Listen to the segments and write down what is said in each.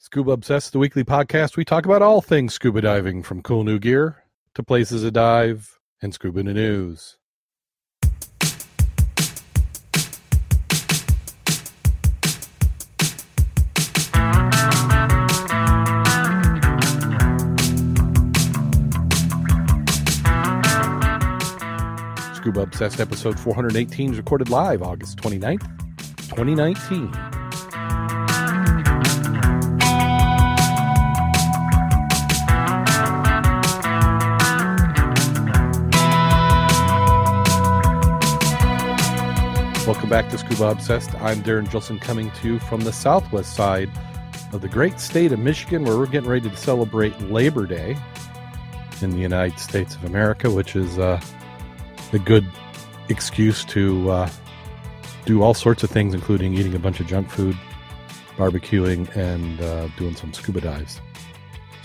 Scuba Obsessed, the weekly podcast. We talk about all things scuba diving, from cool new gear to places to dive and scuba news. Scuba Obsessed episode 418 is recorded live August 29th, 2019. Welcome back to Scuba Obsessed. I'm Darren Gilson coming to you from the southwest side of the great state of Michigan, where we're getting ready to celebrate Labor Day in the United States of America, which is uh, a good excuse to uh, do all sorts of things, including eating a bunch of junk food, barbecuing, and uh, doing some scuba dives.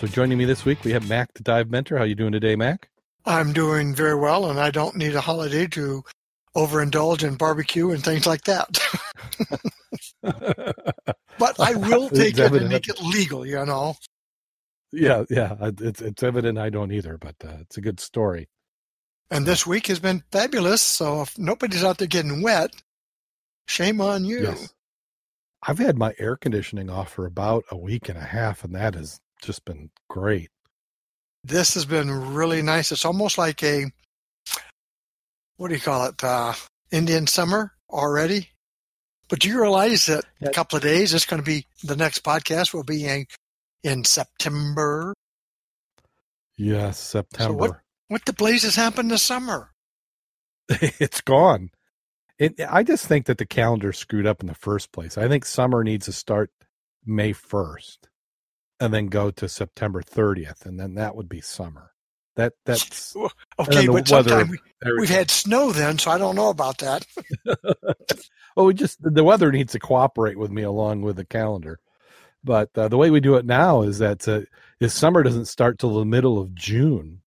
So, joining me this week, we have Mac, the dive mentor. How are you doing today, Mac? I'm doing very well, and I don't need a holiday to overindulge in barbecue and things like that. but I will take it and make it legal, you know. Yeah, yeah, it's it's evident I don't either, but uh, it's a good story. And this week has been fabulous. So if nobody's out there getting wet, shame on you. Yes. I've had my air conditioning off for about a week and a half, and that has just been great. This has been really nice. It's almost like a what do you call it? Uh, Indian summer already. But do you realize that a couple of days, it's going to be the next podcast will be in, in September. Yes, September. So what, what the blazes happened this summer? it's gone. It, I just think that the calendar screwed up in the first place. I think summer needs to start May 1st and then go to September 30th, and then that would be summer. That that's okay, but sometime we, we've had snow then, so I don't know about that. well, we just the weather needs to cooperate with me along with the calendar. But uh, the way we do it now is that uh, is summer doesn't start till the middle of June,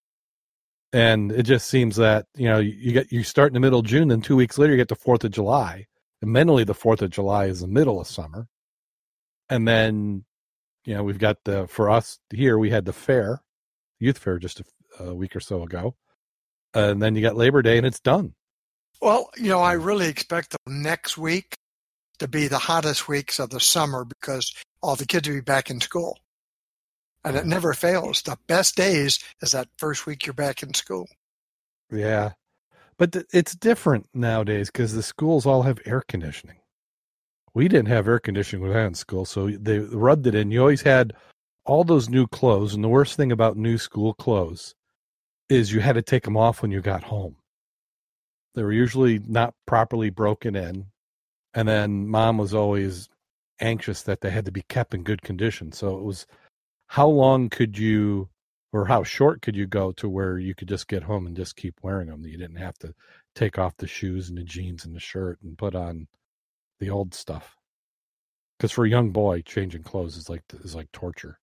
and it just seems that you know you get you start in the middle of June, then two weeks later you get the Fourth of July, and mentally the Fourth of July is the middle of summer, and then you know we've got the for us here we had the fair, youth fair just a a week or so ago, and then you got Labor Day, and it's done. Well, you know, I really expect the next week to be the hottest weeks of the summer because all the kids will be back in school. And it never fails. The best days is that first week you're back in school. Yeah. But th- it's different nowadays because the schools all have air conditioning. We didn't have air conditioning when I was in school, so they rubbed it in. You always had all those new clothes. And the worst thing about new school clothes is you had to take them off when you got home. They were usually not properly broken in. And then mom was always anxious that they had to be kept in good condition. So it was how long could you, or how short could you go to where you could just get home and just keep wearing them? You didn't have to take off the shoes and the jeans and the shirt and put on the old stuff. Because for a young boy, changing clothes is like is like torture.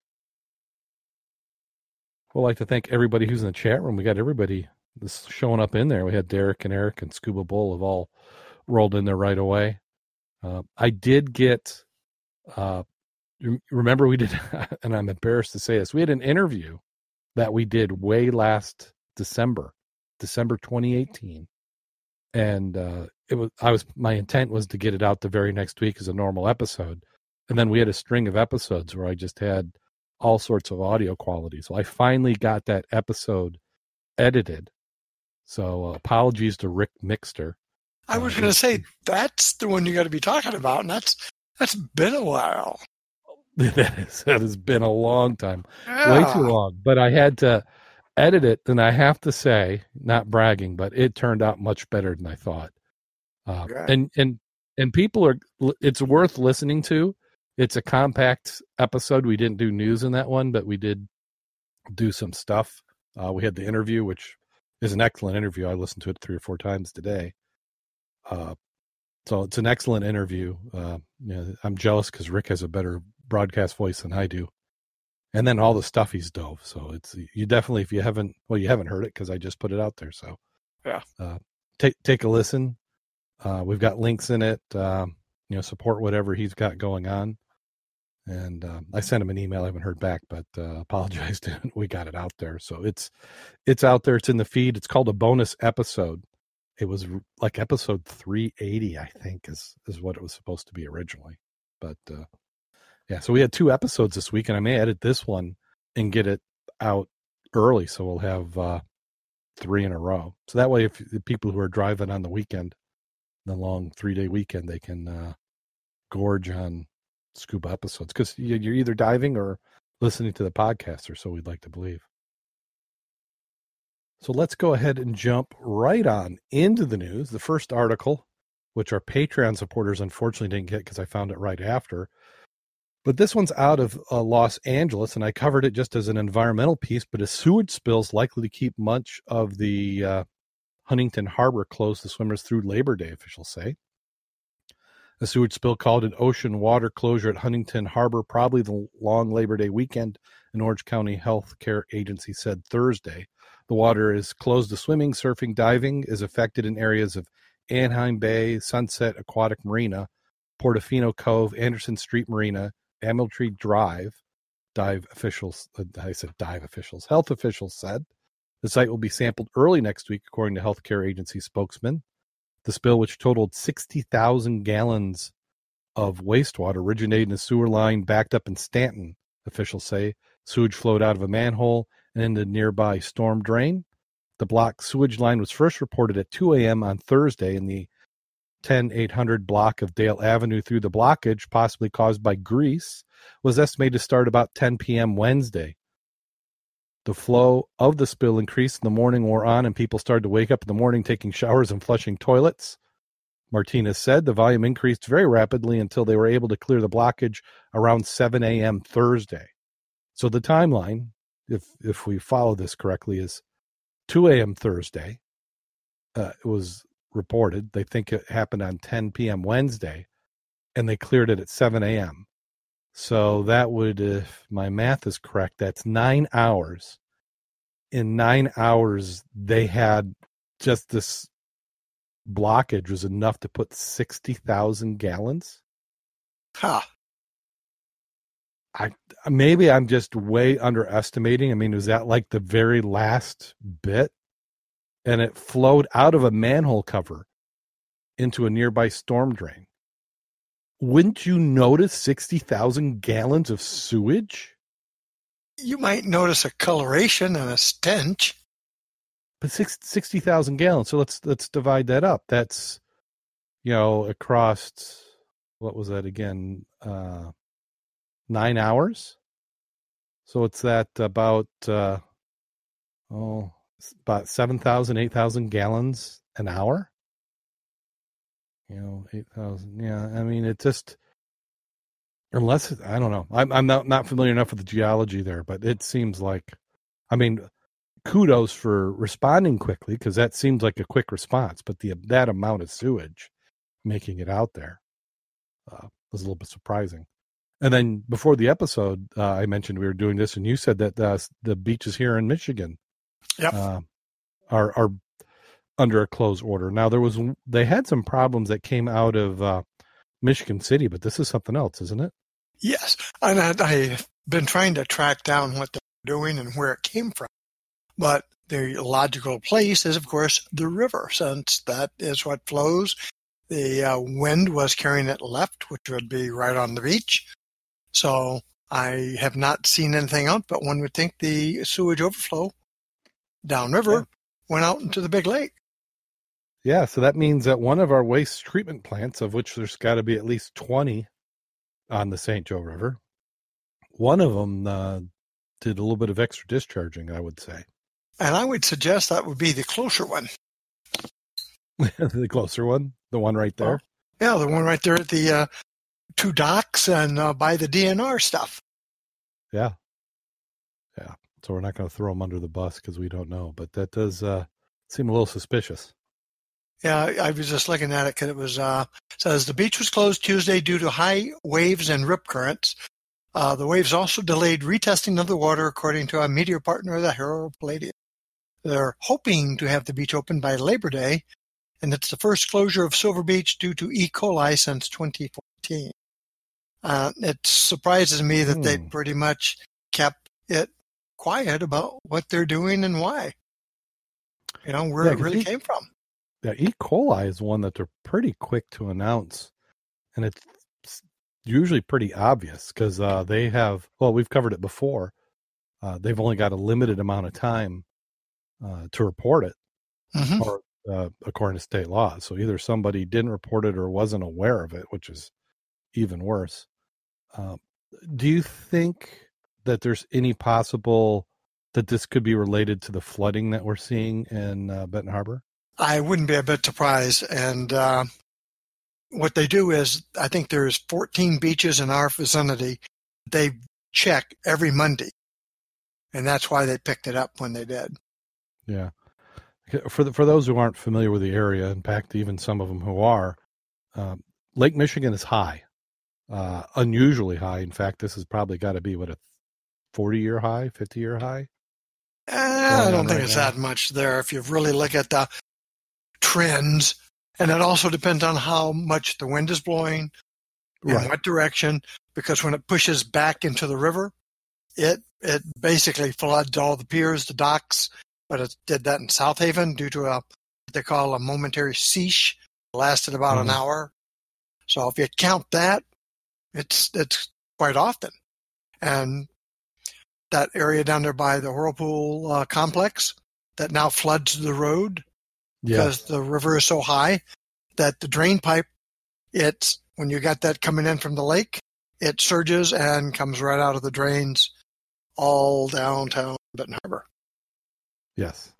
We'd like to thank everybody who's in the chat room. We got everybody showing up in there. We had Derek and Eric and Scuba Bull have all rolled in there right away. Uh, I did get, uh, remember we did, and I'm embarrassed to say this, we had an interview that we did way last December, December 2018. And uh, it was, I was, my intent was to get it out the very next week as a normal episode. And then we had a string of episodes where I just had all sorts of audio quality. So I finally got that episode edited. So uh, apologies to Rick Mixter. I was uh, going to say that's the one you got to be talking about, and that's that's been a while. that is that has been a long time, yeah. way too long. But I had to edit it, and I have to say, not bragging, but it turned out much better than I thought. Uh, yeah. And and and people are, it's worth listening to it's a compact episode. We didn't do news in that one, but we did do some stuff. Uh, we had the interview, which is an excellent interview. I listened to it three or four times today. Uh, so it's an excellent interview. Uh, you know, I'm jealous because Rick has a better broadcast voice than I do, and then all the stuff he's dove. So it's you definitely if you haven't well you haven't heard it because I just put it out there. So yeah, uh, take take a listen. Uh, we've got links in it. Um, you know, support whatever he's got going on and uh, I sent him an email. I haven't heard back, but uh, apologized. we got it out there, so it's it's out there. It's in the feed. It's called a bonus episode. It was like episode 380, I think, is is what it was supposed to be originally. But uh, yeah, so we had two episodes this week, and I may edit this one and get it out early, so we'll have uh, three in a row. So that way, if the people who are driving on the weekend, the long three day weekend, they can uh, gorge on scuba episodes because you're either diving or listening to the podcast, or so we'd like to believe. So let's go ahead and jump right on into the news. The first article, which our Patreon supporters unfortunately didn't get because I found it right after, but this one's out of uh, Los Angeles, and I covered it just as an environmental piece. But a sewage spill is likely to keep much of the uh, Huntington Harbor closed to swimmers through Labor Day, officials say. A sewage spill called an ocean water closure at Huntington Harbor, probably the long Labor Day weekend, an Orange County Health Care Agency said Thursday. The water is closed to swimming, surfing, diving, is affected in areas of Anaheim Bay, Sunset Aquatic Marina, Portofino Cove, Anderson Street Marina, Tree Drive. Dive officials, uh, I said dive officials, health officials said. The site will be sampled early next week, according to healthcare agency spokesman. The spill, which totaled 60,000 gallons of wastewater, originated in a sewer line backed up in Stanton, officials say. Sewage flowed out of a manhole and into a nearby storm drain. The block sewage line was first reported at 2 a.m. on Thursday in the 10800 block of Dale Avenue through the blockage, possibly caused by grease, was estimated to start about 10 p.m. Wednesday. The flow of the spill increased in the morning wore on, and people started to wake up in the morning taking showers and flushing toilets. Martinez said the volume increased very rapidly until they were able to clear the blockage around 7 a.m. Thursday. So the timeline, if if we follow this correctly, is 2 a.m. Thursday. Uh, it was reported. They think it happened on 10 p.m. Wednesday, and they cleared it at 7 a.m. So that would, if my math is correct, that's nine hours. In nine hours, they had just this blockage was enough to put 60,000 gallons. Huh. I maybe I'm just way underestimating. I mean, was that like the very last bit? And it flowed out of a manhole cover into a nearby storm drain wouldn't you notice 60,000 gallons of sewage? You might notice a coloration and a stench. But 60,000 gallons. So let's let's divide that up. That's you know across what was that again? Uh 9 hours. So it's that about uh oh about 7,000 8,000 gallons an hour you know, eight thousand. Yeah, I mean, it just unless I don't know. I'm I'm not not familiar enough with the geology there, but it seems like, I mean, kudos for responding quickly because that seems like a quick response. But the that amount of sewage making it out there uh, was a little bit surprising. And then before the episode, uh, I mentioned we were doing this, and you said that uh, the beaches here in Michigan, yep. Uh, are are under a close order. Now there was they had some problems that came out of uh, Michigan City, but this is something else, isn't it? Yes, and I, I've been trying to track down what they're doing and where it came from. But the logical place is, of course, the river, since that is what flows. The uh, wind was carrying it left, which would be right on the beach. So I have not seen anything out, but one would think the sewage overflow downriver yeah. went out into the big lake. Yeah, so that means that one of our waste treatment plants, of which there's got to be at least 20 on the St. Joe River, one of them uh, did a little bit of extra discharging, I would say. And I would suggest that would be the closer one. the closer one, the one right there. yeah, the one right there at the uh, two docks and uh, by the DNR stuff. Yeah, yeah. So we're not going to throw them under the bus because we don't know, but that does uh, seem a little suspicious. Yeah, I was just looking at it because it was uh, says the beach was closed Tuesday due to high waves and rip currents. Uh, the waves also delayed retesting of the water, according to a media partner, the Herald Palladium. They're hoping to have the beach open by Labor Day, and it's the first closure of Silver Beach due to E. coli since 2014. Uh, it surprises me that they Hmm. pretty much kept it quiet about what they're doing and why. You know, where Yeah, it really he- came from. Yeah, E. coli is one that they're pretty quick to announce, and it's usually pretty obvious because uh, they have. Well, we've covered it before. Uh, they've only got a limited amount of time uh, to report it, hmm or uh, according to state law. So either somebody didn't report it or wasn't aware of it, which is even worse. Um, do you think that there's any possible that this could be related to the flooding that we're seeing in uh, Benton Harbor? I wouldn't be a bit surprised. And uh, what they do is, I think there's 14 beaches in our vicinity. They check every Monday, and that's why they picked it up when they did. Yeah. For the, for those who aren't familiar with the area, in fact, even some of them who are, um, Lake Michigan is high, uh, unusually high. In fact, this has probably got to be what a forty year high, fifty year high. Eh, I don't think right it's now. that much there if you really look at the trends. And it also depends on how much the wind is blowing, in what direction, because when it pushes back into the river, it it basically floods all the piers, the docks. But it did that in South Haven due to a what they call a momentary seiche, lasted about an Mhm. hour. So if you count that, it's it's quite often. And that area down there by the Whirlpool uh, complex that now floods the road Yeah. because the river is so high that the drain pipe, it's when you got that coming in from the lake, it surges and comes right out of the drains all downtown Benton Harbor. Yes.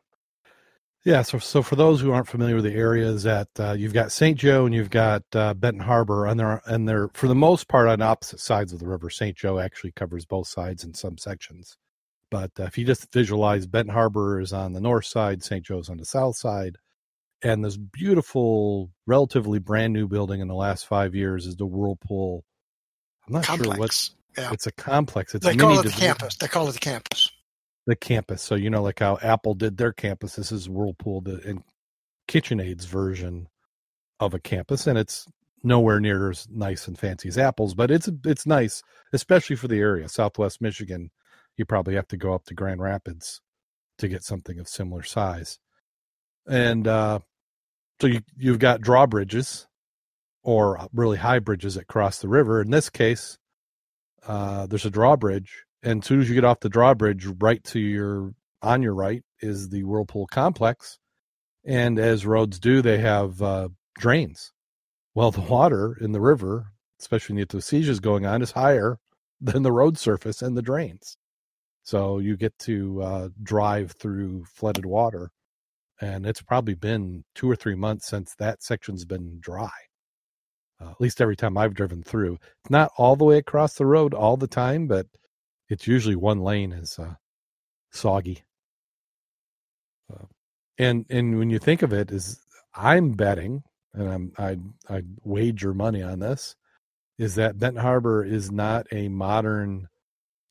Yeah. So, so for those who aren't familiar with the areas, that uh, you've got St. Joe and you've got uh, Benton Harbor, and they're and they're for the most part on opposite sides of the river. St. Joe actually covers both sides in some sections, but uh, if you just visualize, Benton Harbor is on the north side, St. Joe's on the south side, and this beautiful, relatively brand new building in the last five years is the Whirlpool. I'm not sure what's. Yeah. it's a complex. It's They a call mini it the campus. They call it the campus. the campus. So you know, like how Apple did their campus, this is Whirlpool the and KitchenAid's version of a campus, and it's nowhere near as nice and fancy as Apple's, but it's it's nice, especially for the area, Southwest Michigan. You probably have to go up to Grand Rapids to get something of similar size, and uh, so you you've got drawbridges or really high bridges that cross the river. In this case, uh, there's a drawbridge, and as soon as you get off the drawbridge, right to your on your right is the Whirlpool complex, and as roads do, they have uh, drains. Well, the water in the river, especially when the seiche's going on, is higher than the road surface and the drains. So you get to uh, drive through flooded water, and it's probably been two or three months since that section's been dry. Uh, at least every time I've driven through, it's not all the way across the road all the time, but it's usually one lane is uh, soggy. Uh, and and when you think of it, is I'm betting, and I'm I I wager money on this, is that Benton Harbor is not a modern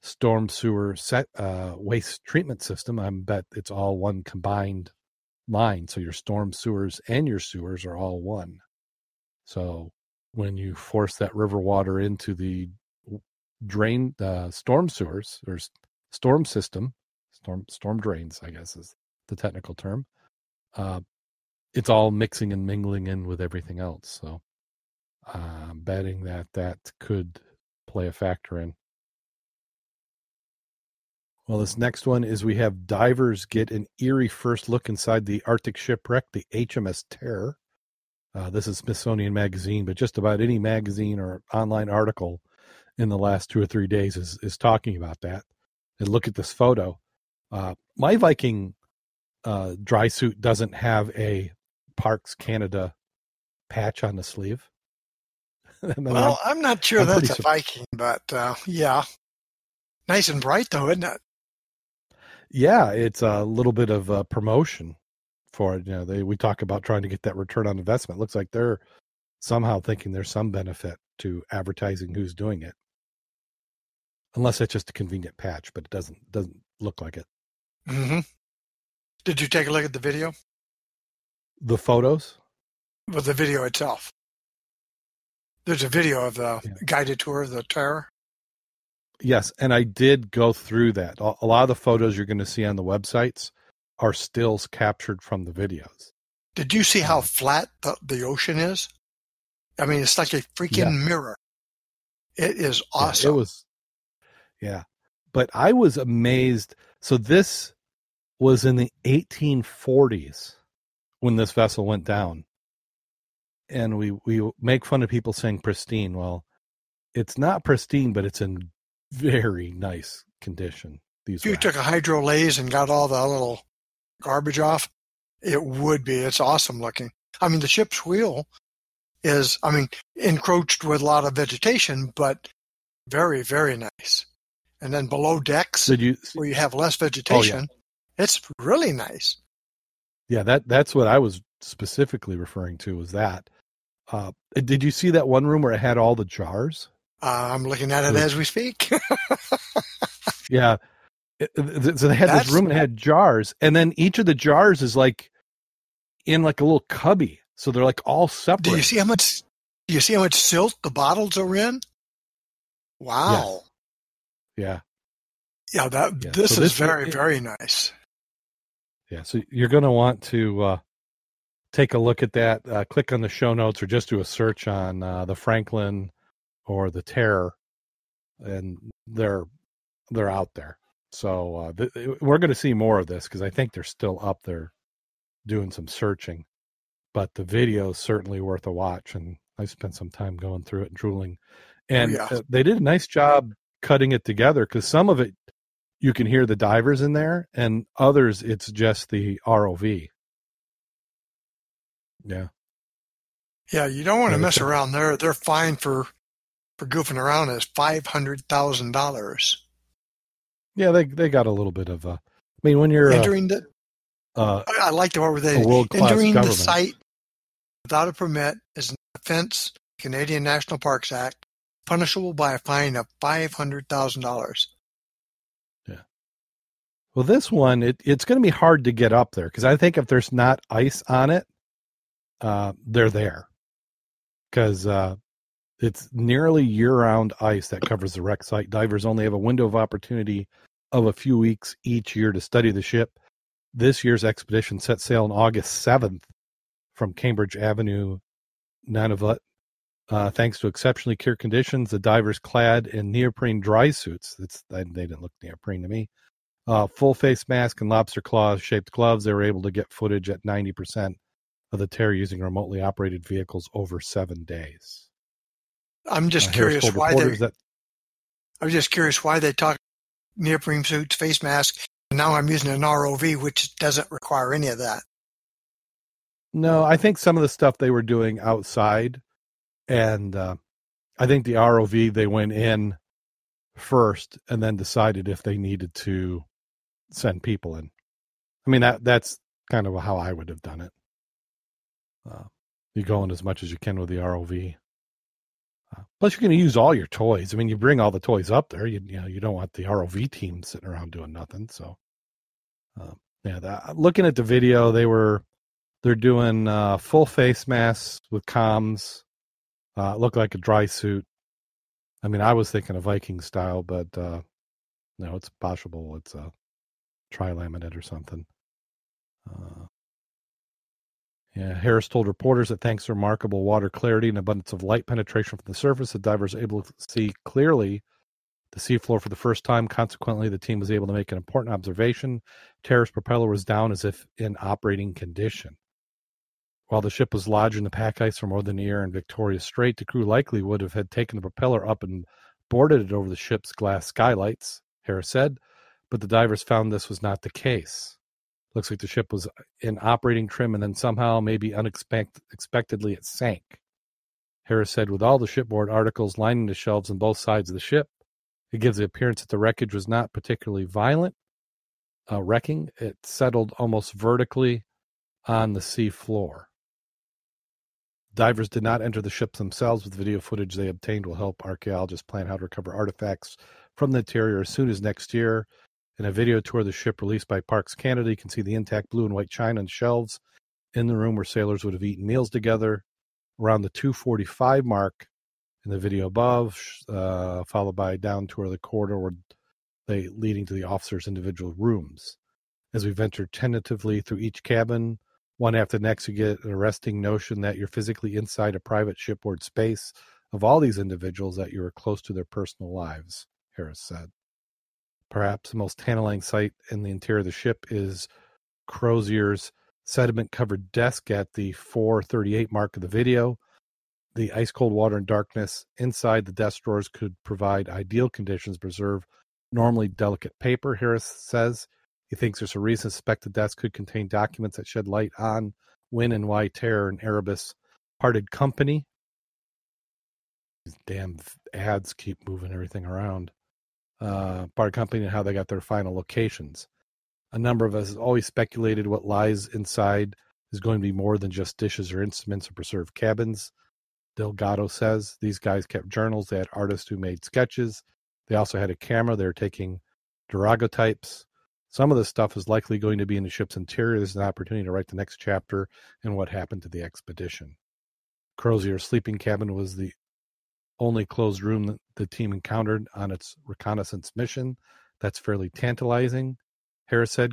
storm sewer set uh, waste treatment system. I bet it's all one combined line. So your storm sewers and your sewers are all one. So when you force that river water into the drain uh, storm sewers or storm system, storm storm drains, I guess is the technical term. Uh, it's all mixing and mingling in with everything else. So I'm betting that that could play a factor in. Well, this next one is we have divers get an eerie first look inside the Arctic shipwreck, the HMS Terror. Uh, this is Smithsonian Magazine, but just about any magazine or online article in the last two or three days is, is talking about that. And look at this photo. Uh, my Viking uh, dry suit doesn't have a Parks Canada patch on the sleeve. Well, wrong? I'm not sure I'm that's a Viking, but uh, yeah. Nice and bright, though, isn't it? Yeah, it's a little bit of a promotion for it. You know, they we talk about trying to get that return on investment. Looks like they're somehow thinking there's some benefit to advertising who's doing it, unless it's just a convenient patch. But it doesn't doesn't look like it. hmm Did you take a look at the video? The photos, With the video itself. There's a video of the yeah. guided tour of the Terror. Yes, and I did go through that. A lot of the photos you're going to see on the websites are stills captured from the videos. Did you see how um, flat the, the ocean is? I mean, it's like a freaking yeah. mirror. It is awesome. Yeah, it was, yeah. But I was amazed. So this was in the 1840s when this vessel went down, and we we make fun of people saying pristine. Well, it's not pristine, but it's in very nice condition. These if you took a hydro hydrolase and got all the little garbage off, it would be. It's awesome looking. I mean, the ship's wheel is, I mean, encroached with a lot of vegetation, but very, very nice. And then below decks, Did you, where you have less vegetation, oh, yeah. it's really nice. Yeah, that that's what I was specifically referring to. Was that? Uh, did you see that one room where it had all the jars? Uh, I'm looking at it, as we speak. yeah, so they had That's, this room and had jars, and then each of the jars is like in like a little cubby, so they're like all separate. Do you see how much? Do you see how much silt the bottles are in? Wow. Yes. Yeah. Yeah. That yeah. this so is this, very it, very nice. Yeah. So you're going to want to uh, take a look at that. Uh, click on the show notes, or just do a search on uh, the Franklin or the Terror, and they're they're out there. So uh, th- we're going to see more of this because I think they're still up there doing some searching. But the video is certainly worth a watch, and I spent some time going through it and drooling. Oh, and yeah. uh, they did a nice job cutting it together because some of it you can hear the divers in there, and others it's just the ROV. Yeah. Yeah, you don't want to mess around. They're they're fine for for goofing around is five hundred thousand dollars. Yeah, they they got a little bit of a. I mean, when you're entering uh, the, uh, I like the part where they entering government. the site without a permit is an offense. Canadian National Parks Act, punishable by a fine of five hundred thousand dollars. Yeah. Well, this one it, it's going to be hard to get up there because I think if there's not ice on it, uh, they're there because uh, it's nearly year-round ice that covers the wreck site. Divers only have a window of opportunity of a few weeks each year to study the ship. This year's expedition set sail on August 7th from Cambridge Avenue, Nunavut. Uh, thanks to exceptionally clear conditions, the divers clad in neoprene dry suits. That's they didn't look neoprene to me. Uh, full face mask and lobster claw shaped gloves. They were able to get footage at 90% of the tear using remotely operated vehicles over seven days. I'm just uh, curious why they. That, I was just curious why they talk neoprene suits, face mask, and now I'm using an ROV, which doesn't require any of that. No, I think some of the stuff they were doing outside, and uh, I think the ROV they went in first and then decided if they needed to send people in. I mean that that's kind of how I would have done it. Uh, you go in as much as you can with the ROV. Plus, you're going to use all your toys. I mean, you bring all the toys up there. You, you know, you don't want the ROV team sitting around doing nothing. So, um, yeah, looking at the video, they were they're doing uh, full face masks with comms. Uh, look like a dry suit. I mean, I was thinking of Viking style, but uh, no, it's possible. It's a tri-laminate or something. Uh, yeah, Harris told reporters that thanks to remarkable water clarity and abundance of light penetration from the surface, the divers were able to see clearly the seafloor for the first time. Consequently, the team was able to make an important observation. Terror's propeller was down as if in operating condition. While the ship was lodged in the pack ice for more than a year in Victoria Strait, the crew likely would have had taken the propeller up and boarded it over the ship's glass skylights, Harris said, but the divers found this was not the case. Looks like the ship was in operating trim and then somehow, maybe unexpectedly, it sank. Harris said, with all the shipboard articles lining the shelves on both sides of the ship, it gives the appearance that the wreckage was not particularly violent. Uh, wrecking, it settled almost vertically on the sea floor. Divers did not enter the ships themselves, but the video footage they obtained will help archaeologists plan how to recover artifacts from the interior as soon as next year. In a video tour of the ship released by Parks Canada, you can see the intact blue and white china and shelves in the room where sailors would have eaten meals together. Around the 245 mark, in the video above, uh, followed by a down tour of the corridor they leading to the officers' individual rooms. As we venture tentatively through each cabin, one after the next, you get an arresting notion that you're physically inside a private shipboard space of all these individuals, that you are close to their personal lives, Harris said. Perhaps the most tantalizing sight in the interior of the ship is Crozier's sediment covered desk at the 438 mark of the video. The ice cold water and darkness inside the desk drawers could provide ideal conditions to preserve normally delicate paper, Harris says. He thinks there's a reason to suspect the desk could contain documents that shed light on when and why Terror and Erebus parted company. These damn ads keep moving everything around. Uh, parted company and how they got their final locations. A number of us always speculated what lies inside is going to be more than just dishes or instruments or preserved cabins. Delgado says these guys kept journals. They had artists who made sketches. They also had a camera. They were taking daguerreotypes. Some of this stuff is likely going to be in the ship's interior. This is an opportunity to write the next chapter and what happened to the expedition. Crozier's sleeping cabin was the only closed room that the team encountered on its reconnaissance mission. That's fairly tantalizing. Harris said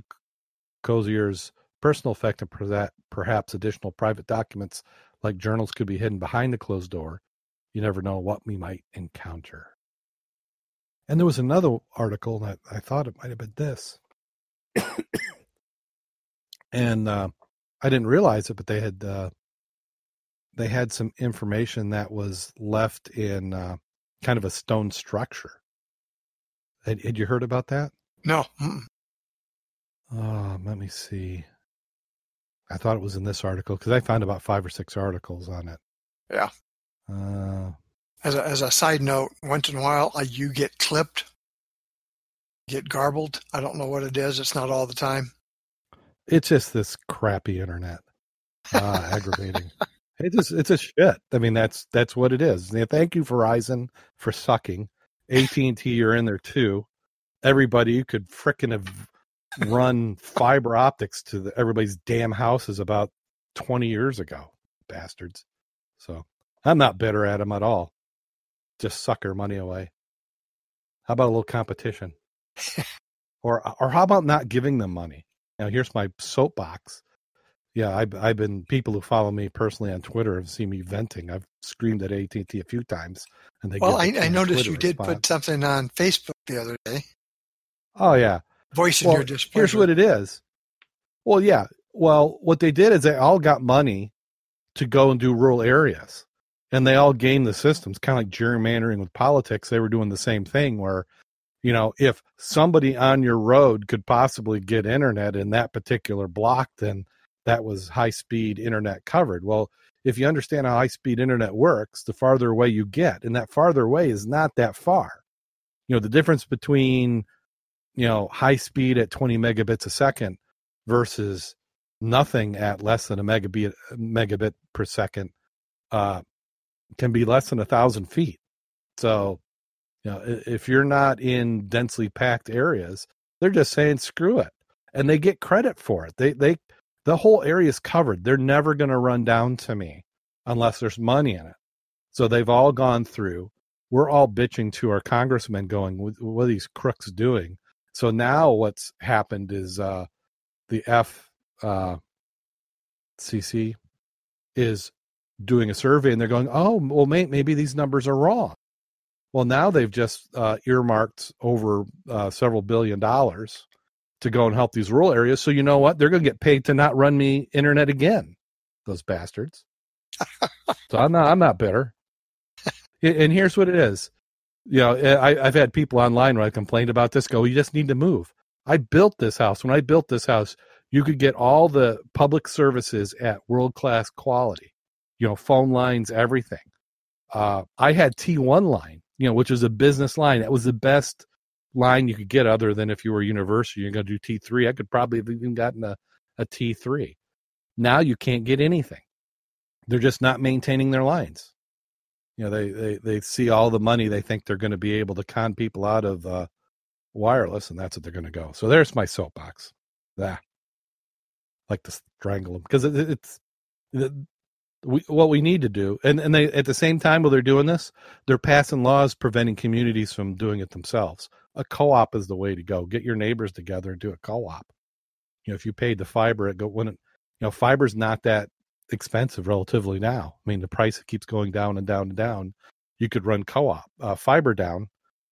Crozier's personal effect and perhaps additional private documents like journals could be hidden behind the closed door. You never know what we might encounter. And there was another article that I thought it might have been this. and uh, I didn't realize it, but they had uh, they had some information that was left in uh, kind of a stone structure. Had, had you heard about that? No. Oh, let me see. I thought it was in this article because I found about five or six articles on it. Yeah. Uh, as a, as a side note, once in a while uh, you get clipped, get garbled. I don't know what it is. It's not all the time. It's just this crappy internet. Uh, aggravating. It's just, it's a shit. I mean, that's that's what it is. Thank you Verizon for sucking. AT and T, you're in there too. Everybody, you could fricking have run fiber optics to the, everybody's damn houses about 20 years ago, bastards. So I'm not bitter at them at all. Just suck their money away. How about a little competition? or or how about not giving them money? Now here's my soapbox. Yeah, I've I've been people who follow me personally on Twitter have seen me venting. I've screamed at AT and T a few times, and they. Well, I, I noticed Twitter you did response. put something on Facebook the other day. Oh yeah, voicing well, your displeasure. Here's what it is. Well, yeah. Well, what they did is they all got money to go and do rural areas, and they all gamed the systems, kind of like gerrymandering with politics. They were doing the same thing where, you know, if somebody on your road could possibly get internet in that particular block, then that was high speed internet covered. Well, if you understand how high speed internet works, the farther away you get, and that farther away is not that far. You know, the difference between you know high speed at 20 megabits a second versus nothing at less than a megabit megabit per second uh, can be less than a thousand feet. So, you know, if you're not in densely packed areas, they're just saying screw it, and they get credit for it. They they the whole area is covered. They're never going to run down to me unless there's money in it. So they've all gone through. We're all bitching to our congressmen, going, "What are these crooks doing?" So now what's happened is uh, the FCC uh, is doing a survey and they're going, oh, well, may- maybe these numbers are wrong. Well, now they've just uh, earmarked over uh, several billion dollars to go and help these rural areas. So you know what? They're going to get paid to not run me internet again. Those bastards. so I'm not. I'm not bitter. and here's what it is you know, eh, I, have had people online where I complained about this. Go, you just need to move. I built this house. When I built this house, you could get all the public services at world class quality. You know, phone lines, everything. Uh, I had T1 line, you know, which is a business line. That was the best line you could get, other than if you were university, you're going to do T3. I could probably have even gotten a, a T3. Now you can't get anything. They're just not maintaining their lines you know they they they see all the money they think they're going to be able to con people out of uh, wireless, and that's what they're going to go. So there's my soapbox. That like to strangle them because it, it's we, what we need to do, and and they at the same time while they're doing this, they're passing laws preventing communities from doing it themselves. A co-op is the way to go. Get your neighbors together and do a co-op. You know, if you paid the fiber, it go it, you know fiber's not that expensive relatively now. I mean, the price keeps going down and down and down. You could run co-op uh, fiber down,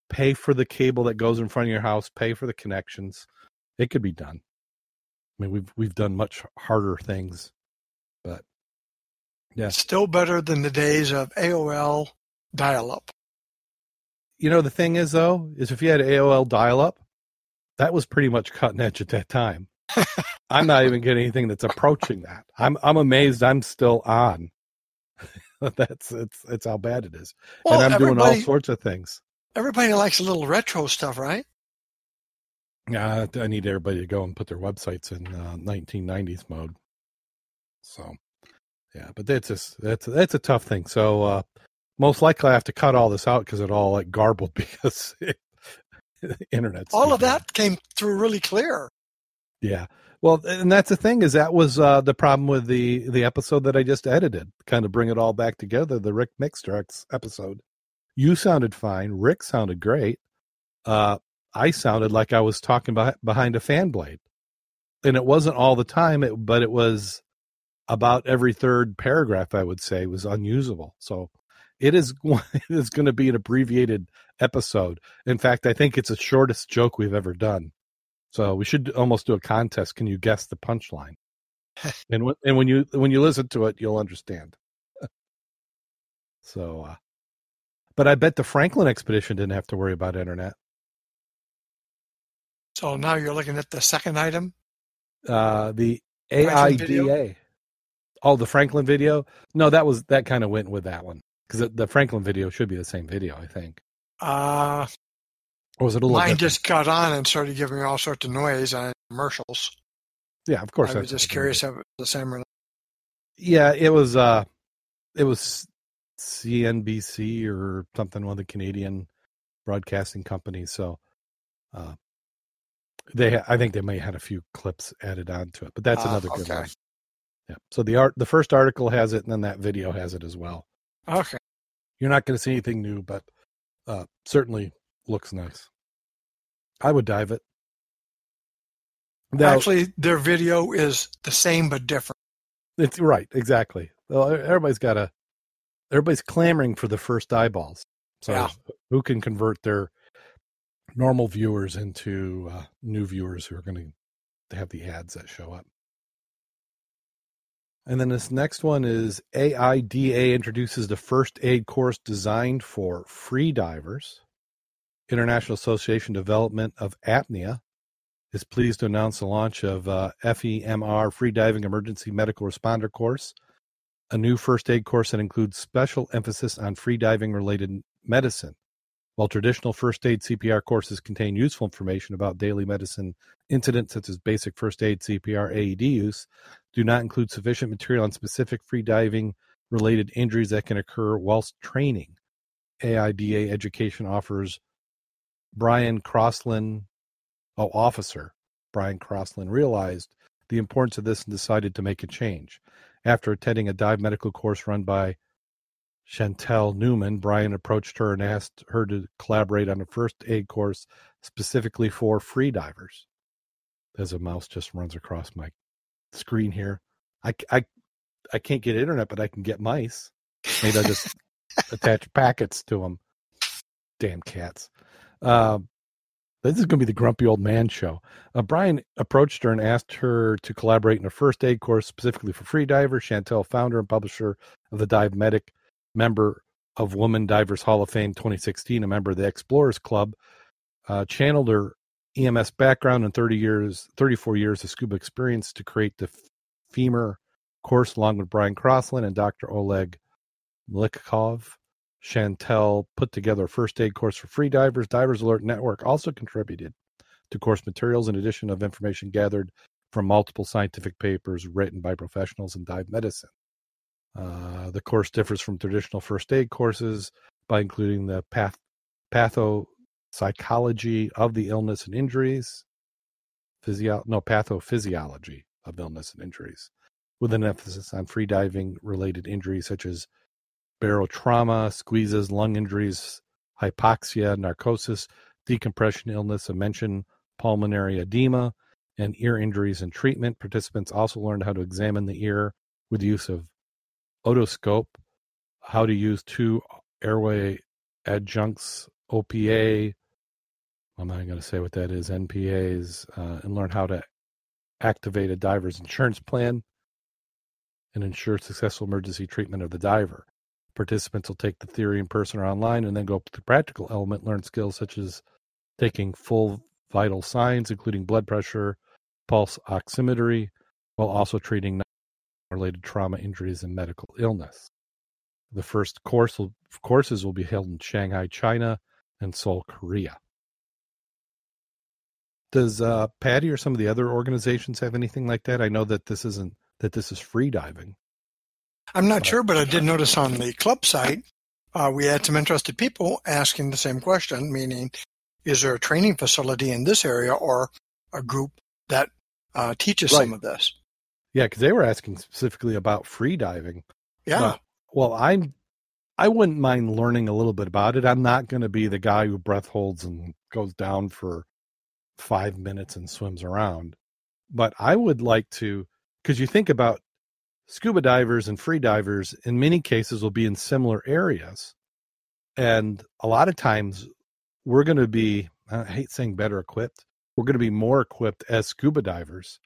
pay for the cable that goes in front of your house, pay for the connections. It could be done. I mean, we've we've done much harder things, but yeah, still better than the days of AOL dial-up. You know, the thing is though, is if you had AOL dial-up, that was pretty much cutting edge at that time. I'm not even getting anything that's approaching that. I'm I'm amazed I'm still on. that's it's it's how bad it is, well, and I'm doing all sorts of things. Everybody likes a little retro stuff, right? Yeah, I need everybody to go and put their websites in uh, 1990s mode. So, yeah, but that's just that's that's a tough thing. So, uh, most likely I have to cut all this out because it all like garbled because it, internet. All of that came through really clear. Yeah. Well, and that's the thing is that was uh, the problem with the the episode that I just edited. Kind of bring it all back together. The Rick Mixter episode. You sounded fine. Rick sounded great. Uh, I sounded like I was talking behind a fan blade, and it wasn't all the time. It, but it was about every third paragraph. I would say was unusable. So it is it is going to be an abbreviated episode. In fact, I think it's the shortest joke we've ever done. So we should almost do a contest. Can you guess the punchline? and when, and when you when you listen to it, you'll understand. so, uh, but I bet the Franklin expedition didn't have to worry about internet. So now you're looking at the second item. Uh, the AIDA. Oh, the Franklin video. No, that was that kind of went with that one because the Franklin video should be the same video, I think. Uh or was it a little Mine different? just cut on and started giving me all sorts of noise on commercials. Yeah, of course. I was just curious if it was the same or not. Yeah, it was. uh It was CNBC or something, one of the Canadian broadcasting companies. So, uh they, I think they may have had a few clips added on to it, but that's uh, another good okay. one. Yeah. So the art, the first article has it, and then that video has it as well. Okay. You're not going to see anything new, but uh certainly looks nice. I would dive it. Now, Actually, their video is the same but different. It's right, exactly. Well, everybody's got a. Everybody's clamoring for the first eyeballs. So yeah. who can convert their normal viewers into uh, new viewers who are going to have the ads that show up? And then this next one is AIDA introduces the first aid course designed for free divers. International Association Development of Apnea is pleased to announce the launch of uh, FEMR Free Diving Emergency Medical Responder course, a new first aid course that includes special emphasis on free diving related medicine. While traditional first aid CPR courses contain useful information about daily medicine incidents such as basic first aid, CPR, AED use, do not include sufficient material on specific free diving related injuries that can occur whilst training. AIDA education offers Brian Crossland, oh, officer Brian Crossland, realized the importance of this and decided to make a change. After attending a dive medical course run by Chantel Newman, Brian approached her and asked her to collaborate on a first aid course specifically for free divers. As a mouse just runs across my screen here. I, I, I can't get internet, but I can get mice. Maybe I just attach packets to them. Damn cats. Uh, this is going to be the grumpy old man show. Uh, Brian approached her and asked her to collaborate in a first aid course specifically for free divers. Chantel, founder and publisher of the Dive Medic, member of Woman Divers Hall of Fame 2016, a member of the Explorers Club, uh, channeled her EMS background and 30 years, 34 years of scuba experience to create the FEMR course along with Brian Crossland and Dr. Oleg Melikhov. Chantel put together a first aid course for free divers. Divers Alert Network also contributed to course materials in addition of information gathered from multiple scientific papers written by professionals in dive medicine. Uh, the course differs from traditional first aid courses by including the path, pathopsychology of the illness and injuries, physio, no pathophysiology of illness and injuries, with an emphasis on freediving related injuries such as barotrauma, squeezes, lung injuries, hypoxia, narcosis, decompression illness, immersion pulmonary edema, and ear injuries and treatment. Participants also learned how to examine the ear with the use of otoscope, how to use two airway adjuncts, OPA, I'm not going to say what that is, NPAs, uh, and learn how to activate a diver's insurance plan and ensure successful emergency treatment of the diver. Participants will take the theory in person or online and then go up to the practical element, learn skills such as taking full vital signs, including blood pressure, pulse oximetry, while also treating related trauma injuries and medical illness. The first course will, courses will be held in Shanghai, China, and Seoul, Korea. Does uh, PADI or some of the other organizations have anything like that? I know that this isn't that this is free diving. I'm not sure, but I did notice on the club site uh, we had some interested people asking the same question, meaning, is there a training facility in this area or a group that uh, teaches right. some of this? Yeah, because they were asking specifically about free diving. Yeah. Uh, well, I'm I wouldn't mind learning a little bit about it. I'm not going to be the guy who breath holds and goes down for five minutes and swims around. But I would like to, because you think about scuba divers and free divers, in many cases, will be in similar areas. And a lot of times, we're going to be, I hate saying better equipped, we're going to be more equipped as scuba divers.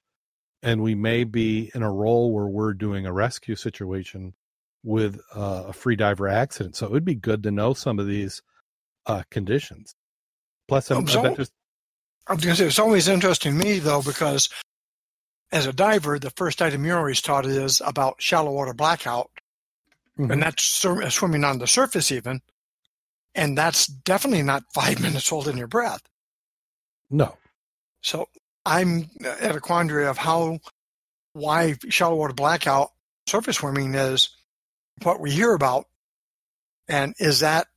And we may be in a role where we're doing a rescue situation with uh, a free diver accident. So it would be good to know some of these uh, conditions. Plus, I'm, so, I bet there's I was going to say, it's always interesting to me, though, because as a diver, the first item you're always taught is about shallow water blackout. Mm-hmm. And that's uh, swimming on the surface, even. And that's definitely not five minutes holding your breath. No. So I'm at a quandary of how, why shallow water blackout surface swimming is what we hear about. And is that,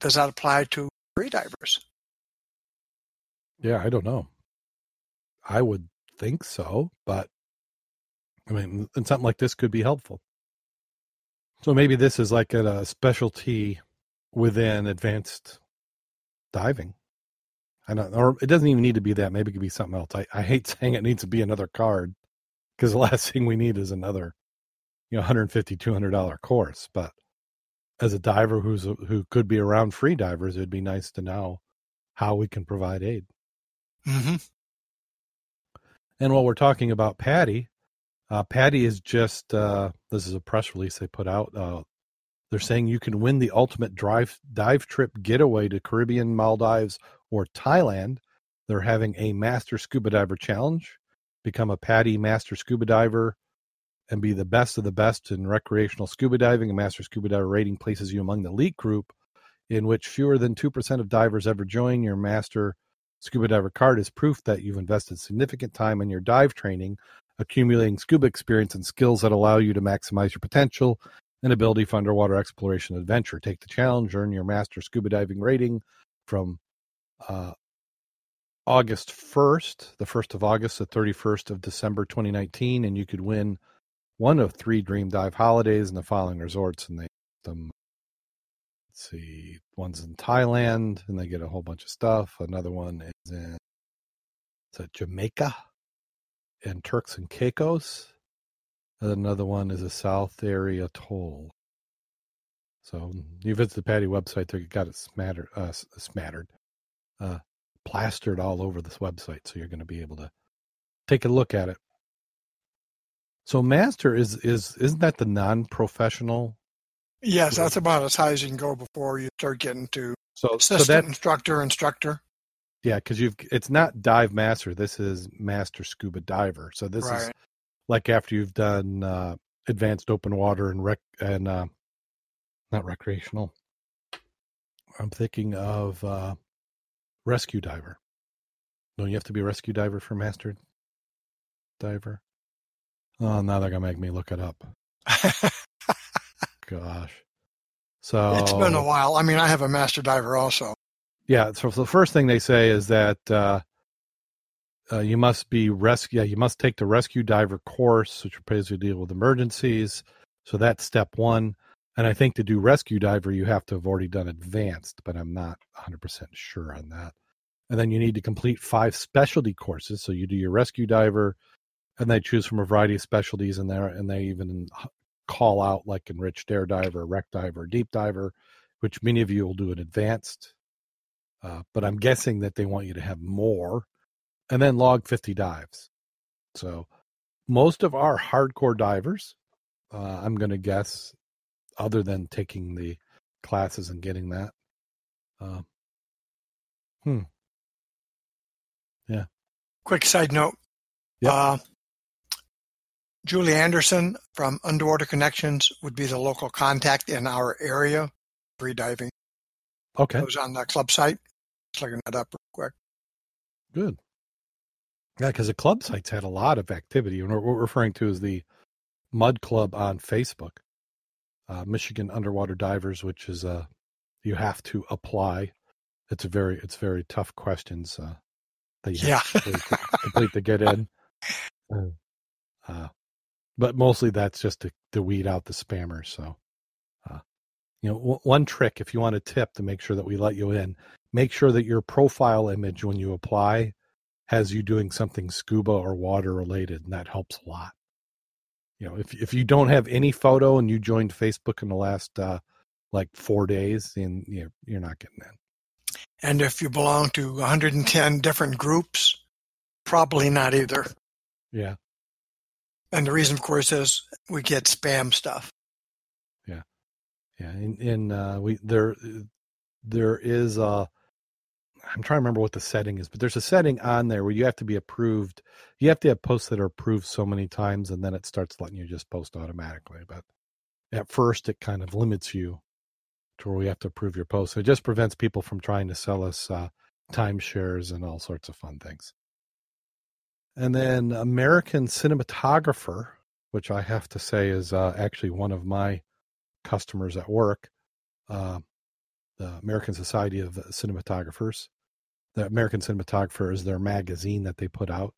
does that apply to free divers? Yeah, I don't know. I would think so, but I mean, and something like this could be helpful. So maybe this is like a, specialty within advanced diving. I don't, or it doesn't even need to be that. Maybe it could be something else. I, I hate saying it needs to be another card because the last thing we need is another, you know, 150 200 dollar course. But as a diver who's a, who could be around free divers, it'd be nice to know how we can provide aid. Mm-hmm. And while we're talking about PADI, uh, PADI is just uh, this is a press release they put out. Uh, they're saying you can win the ultimate drive dive trip getaway to Caribbean, Maldives, or Thailand. They're having a Master Scuba Diver Challenge. Become a PADI Master Scuba Diver and be the best of the best in recreational scuba diving. A Master Scuba Diver rating places you among the elite group, in which fewer than 2% of divers ever join. Your Master Scuba Diver card is proof that you've invested significant time in your dive training, accumulating scuba experience and skills that allow you to maximize your potential and ability for underwater exploration adventure. Take the challenge, earn your master scuba diving rating from uh, August 1st, the 1st of August, the 31st of December 2019, and you could win one of three Dream Dive holidays in the following resorts, and they them let's see, one's in Thailand, and they get a whole bunch of stuff. Another one is in it's Jamaica and Turks and Caicos. Another one is a South Area toll. So you visit the PADI website, they got it smattered, uh, smattered, uh, plastered all over this website, so you're going to be able to take a look at it. So master is is isn't that the non-professional Yes, that's about as high as you can go before you start getting to so assistant so that, instructor, instructor. Yeah, because you've it's not dive master. This is master scuba diver. So this right. is like after you've done uh, advanced open water and rec and uh, not recreational. I'm thinking of uh, rescue diver. Don't you have to be a rescue diver for master diver? Oh, now they're gonna make me look it up. gosh. So it's been a while. I mean, I have a master diver also. Yeah. So the first thing they say is that uh, uh, you must be rescue. Yeah, you must take the rescue diver course, which prepares you to deal with emergencies. So that's step one. And I think to do rescue diver, you have to have already done advanced, but I'm not 100% sure on that. And then you need to complete five specialty courses. So you do your rescue diver, and they choose from a variety of specialties in there, and they even call out like enriched air diver, wreck diver, deep diver, which many of you will do an advanced. Uh, but I'm guessing that they want you to have more, and then log 50 dives. So most of our hardcore divers, uh, I'm going to guess, other than taking the classes and getting that. Uh, hmm. Yeah. Quick side note. Yep. Julie Anderson from Underwater Connections would be the local contact in our area, free diving. Okay. It was on the club site. Just looking that up real quick. Good. Yeah, because the club sites had a lot of activity. And what we're referring to is the Mud Club on Facebook, uh, Michigan Underwater Divers, which is uh, you have to apply. It's a very it's very tough questions uh, that you Yeah. have to complete, complete to get in. Uh, uh, but mostly that's just to, to weed out the spammers. So, uh, you know, w- one trick if you want a tip to make sure that we let you in, make sure that your profile image when you apply has you doing something scuba or water related, and that helps a lot. You know, if if you don't have any photo and you joined Facebook in the last uh, like four days, then you're you're not getting in. And if you belong to 110 different groups, probably not either. Yeah, And the reason, of course, is we get spam stuff. yeah. Yeah. and, in uh, we there there is a I'm trying to remember what the setting is, but there's a setting on there where you have to be approved. You have to have posts that are approved so many times, and then it starts letting you just post automatically. But at first, it kind of limits you to where we have to approve your post. So It just prevents people from trying to sell us uh, timeshares and all sorts of fun things. And then American Cinematographer, which I have to say is uh, actually one of my customers at work, uh, the American Society of Cinematographers. The American Cinematographer is their magazine that they put out.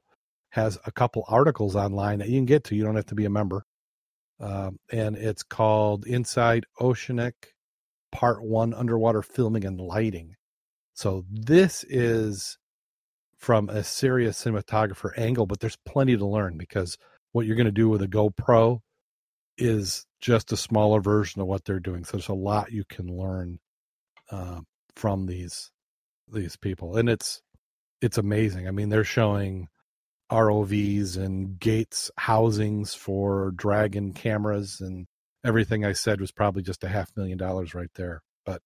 Has a couple articles online that you can get to. You don't have to be a member. Um, and it's called Inside OceanX Part One Underwater Filming and Lighting. So this is from a serious cinematographer angle, but there's plenty to learn because what you're going to do with a GoPro is just a smaller version of what they're doing. So there's a lot you can learn uh, from these these people, and it's it's amazing. I mean, they're showing ROVs and gates housings for Dragon cameras, and everything I said was probably just a half million dollars right there. But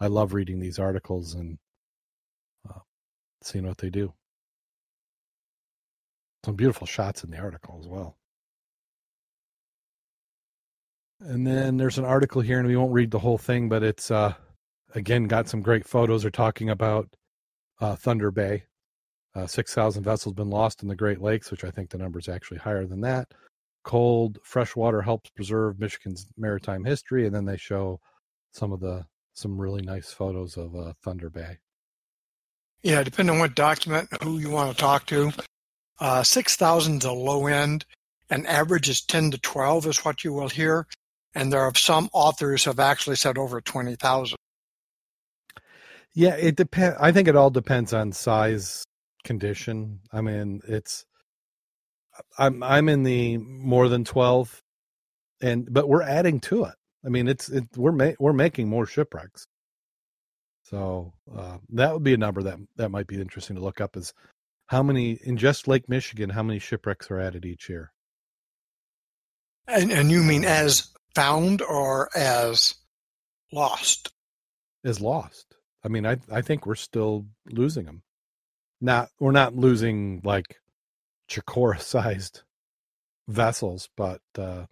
I love reading these articles and seeing what they do. Some beautiful shots in the article as well. And then there's an article here, and we won't read the whole thing, but it's uh, again got some great photos. They're talking about uh, Thunder Bay. Uh, 6,000 vessels been lost in the Great Lakes, which I think the number is actually higher than that. Cold fresh water helps preserve Michigan's maritime history, and then they show some of the some really nice photos of uh, Thunder Bay. Yeah, depending on what document, who you want to talk to. Uh, 6,000 is a low end, and average is 10 to 12 is what you will hear. And there are some authors have actually said over 20,000. Yeah, it depends. I think it all depends on size, condition. I mean, it's I'm I'm in the more than twelve, and but we're adding to it. I mean, it's it, we're ma- we're making more shipwrecks. So uh, that would be a number that that might be interesting to look up. Is how many in just Lake Michigan? How many shipwrecks are added each year? And, and you mean as found or as lost? Is lost. I mean, I I think we're still losing them. Not we're not losing like Chicora sized vessels, but uh,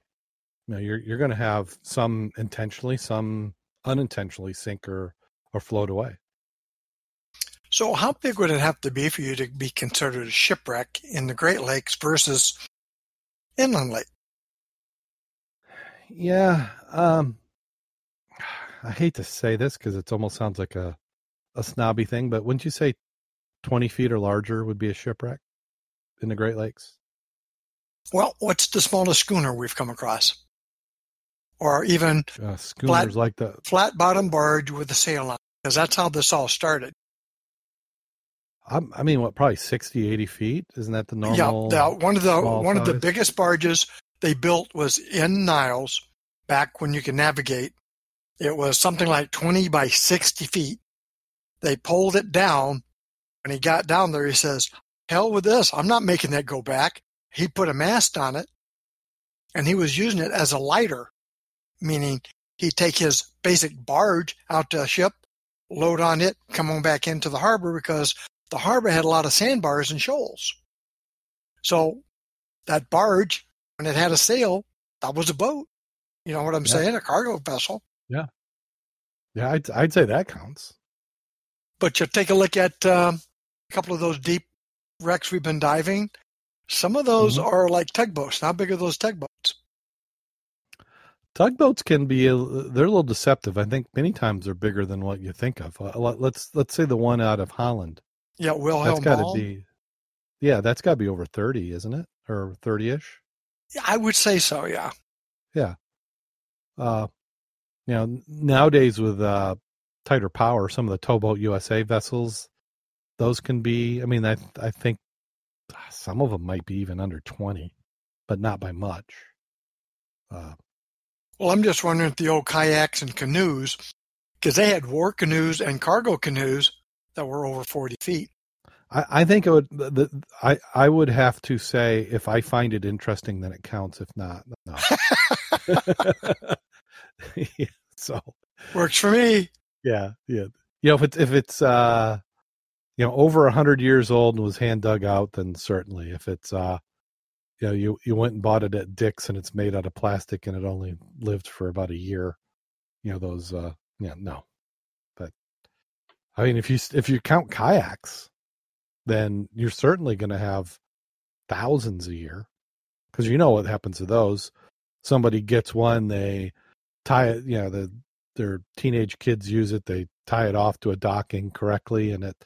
you know you're you're going to have some intentionally, some unintentionally sink or or float away. So, how big would it have to be for you to be considered a shipwreck in the Great Lakes versus inland lake? Yeah, um, I hate to say this because it almost sounds like a a snobby thing, but wouldn't you say twenty feet or larger would be a shipwreck? in the Great Lakes? Well, what's the smallest schooner we've come across? Or even uh, schooners flat, like the flat bottom barge with a sail on, because that's how this all started. I mean, what probably 60, 80 feet? Isn't that the normal? Yeah, the, one of the one size? of the biggest barges they built was in Niles back when you could navigate. It was something like 20 by 60 feet. They pulled it down. When he got down there, he says, Hell with this. I'm not making that go back. He put a mast on it and he was using it as a lighter, meaning he'd take his basic barge out to a ship, load on it, come on back into the harbor because the harbor had a lot of sandbars and shoals. So that barge, when it had a sail, that was a boat. You know what I'm yeah. saying? A cargo vessel. Yeah. Yeah, I'd, I'd say that counts. But you take a look at um, a couple of those deep wrecks we've been diving. Some of those mm-hmm. are like tugboats. How big are those tugboats? Tugboats can be a, they're a little deceptive. I think many times they're bigger than what you think of. Uh, let's let's say the one out of Holland. Yeah, Wilhelm. That's got to be. Yeah, that's got to be over thirty, isn't it, or thirty-ish? Yeah, I would say so. Yeah. Yeah. Uh, you know, nowadays with uh, tighter power, some of the towboat USA vessels, those can be. I mean, I I think some of them might be even under twenty, but not by much. Uh, well, I'm just wondering if the old kayaks and canoes, because they had war canoes and cargo canoes that were over 40 feet. I, I think it would. The, I I would have to say if I find it interesting, then it counts. If not, no. yeah, so works for me. Yeah, yeah. You know, if it's if it's uh, you know, over a hundred years old and was hand dug out, then certainly. If it's uh, you know, you you went and bought it at Dick's and it's made out of plastic and it only lived for about a year, you know, those uh, yeah, no. But I mean, if you if you count kayaks, then you're certainly going to have thousands a year because you know what happens to those. Somebody gets one, they tie it, you know, the their teenage kids use it, they tie it off to a docking correctly, and it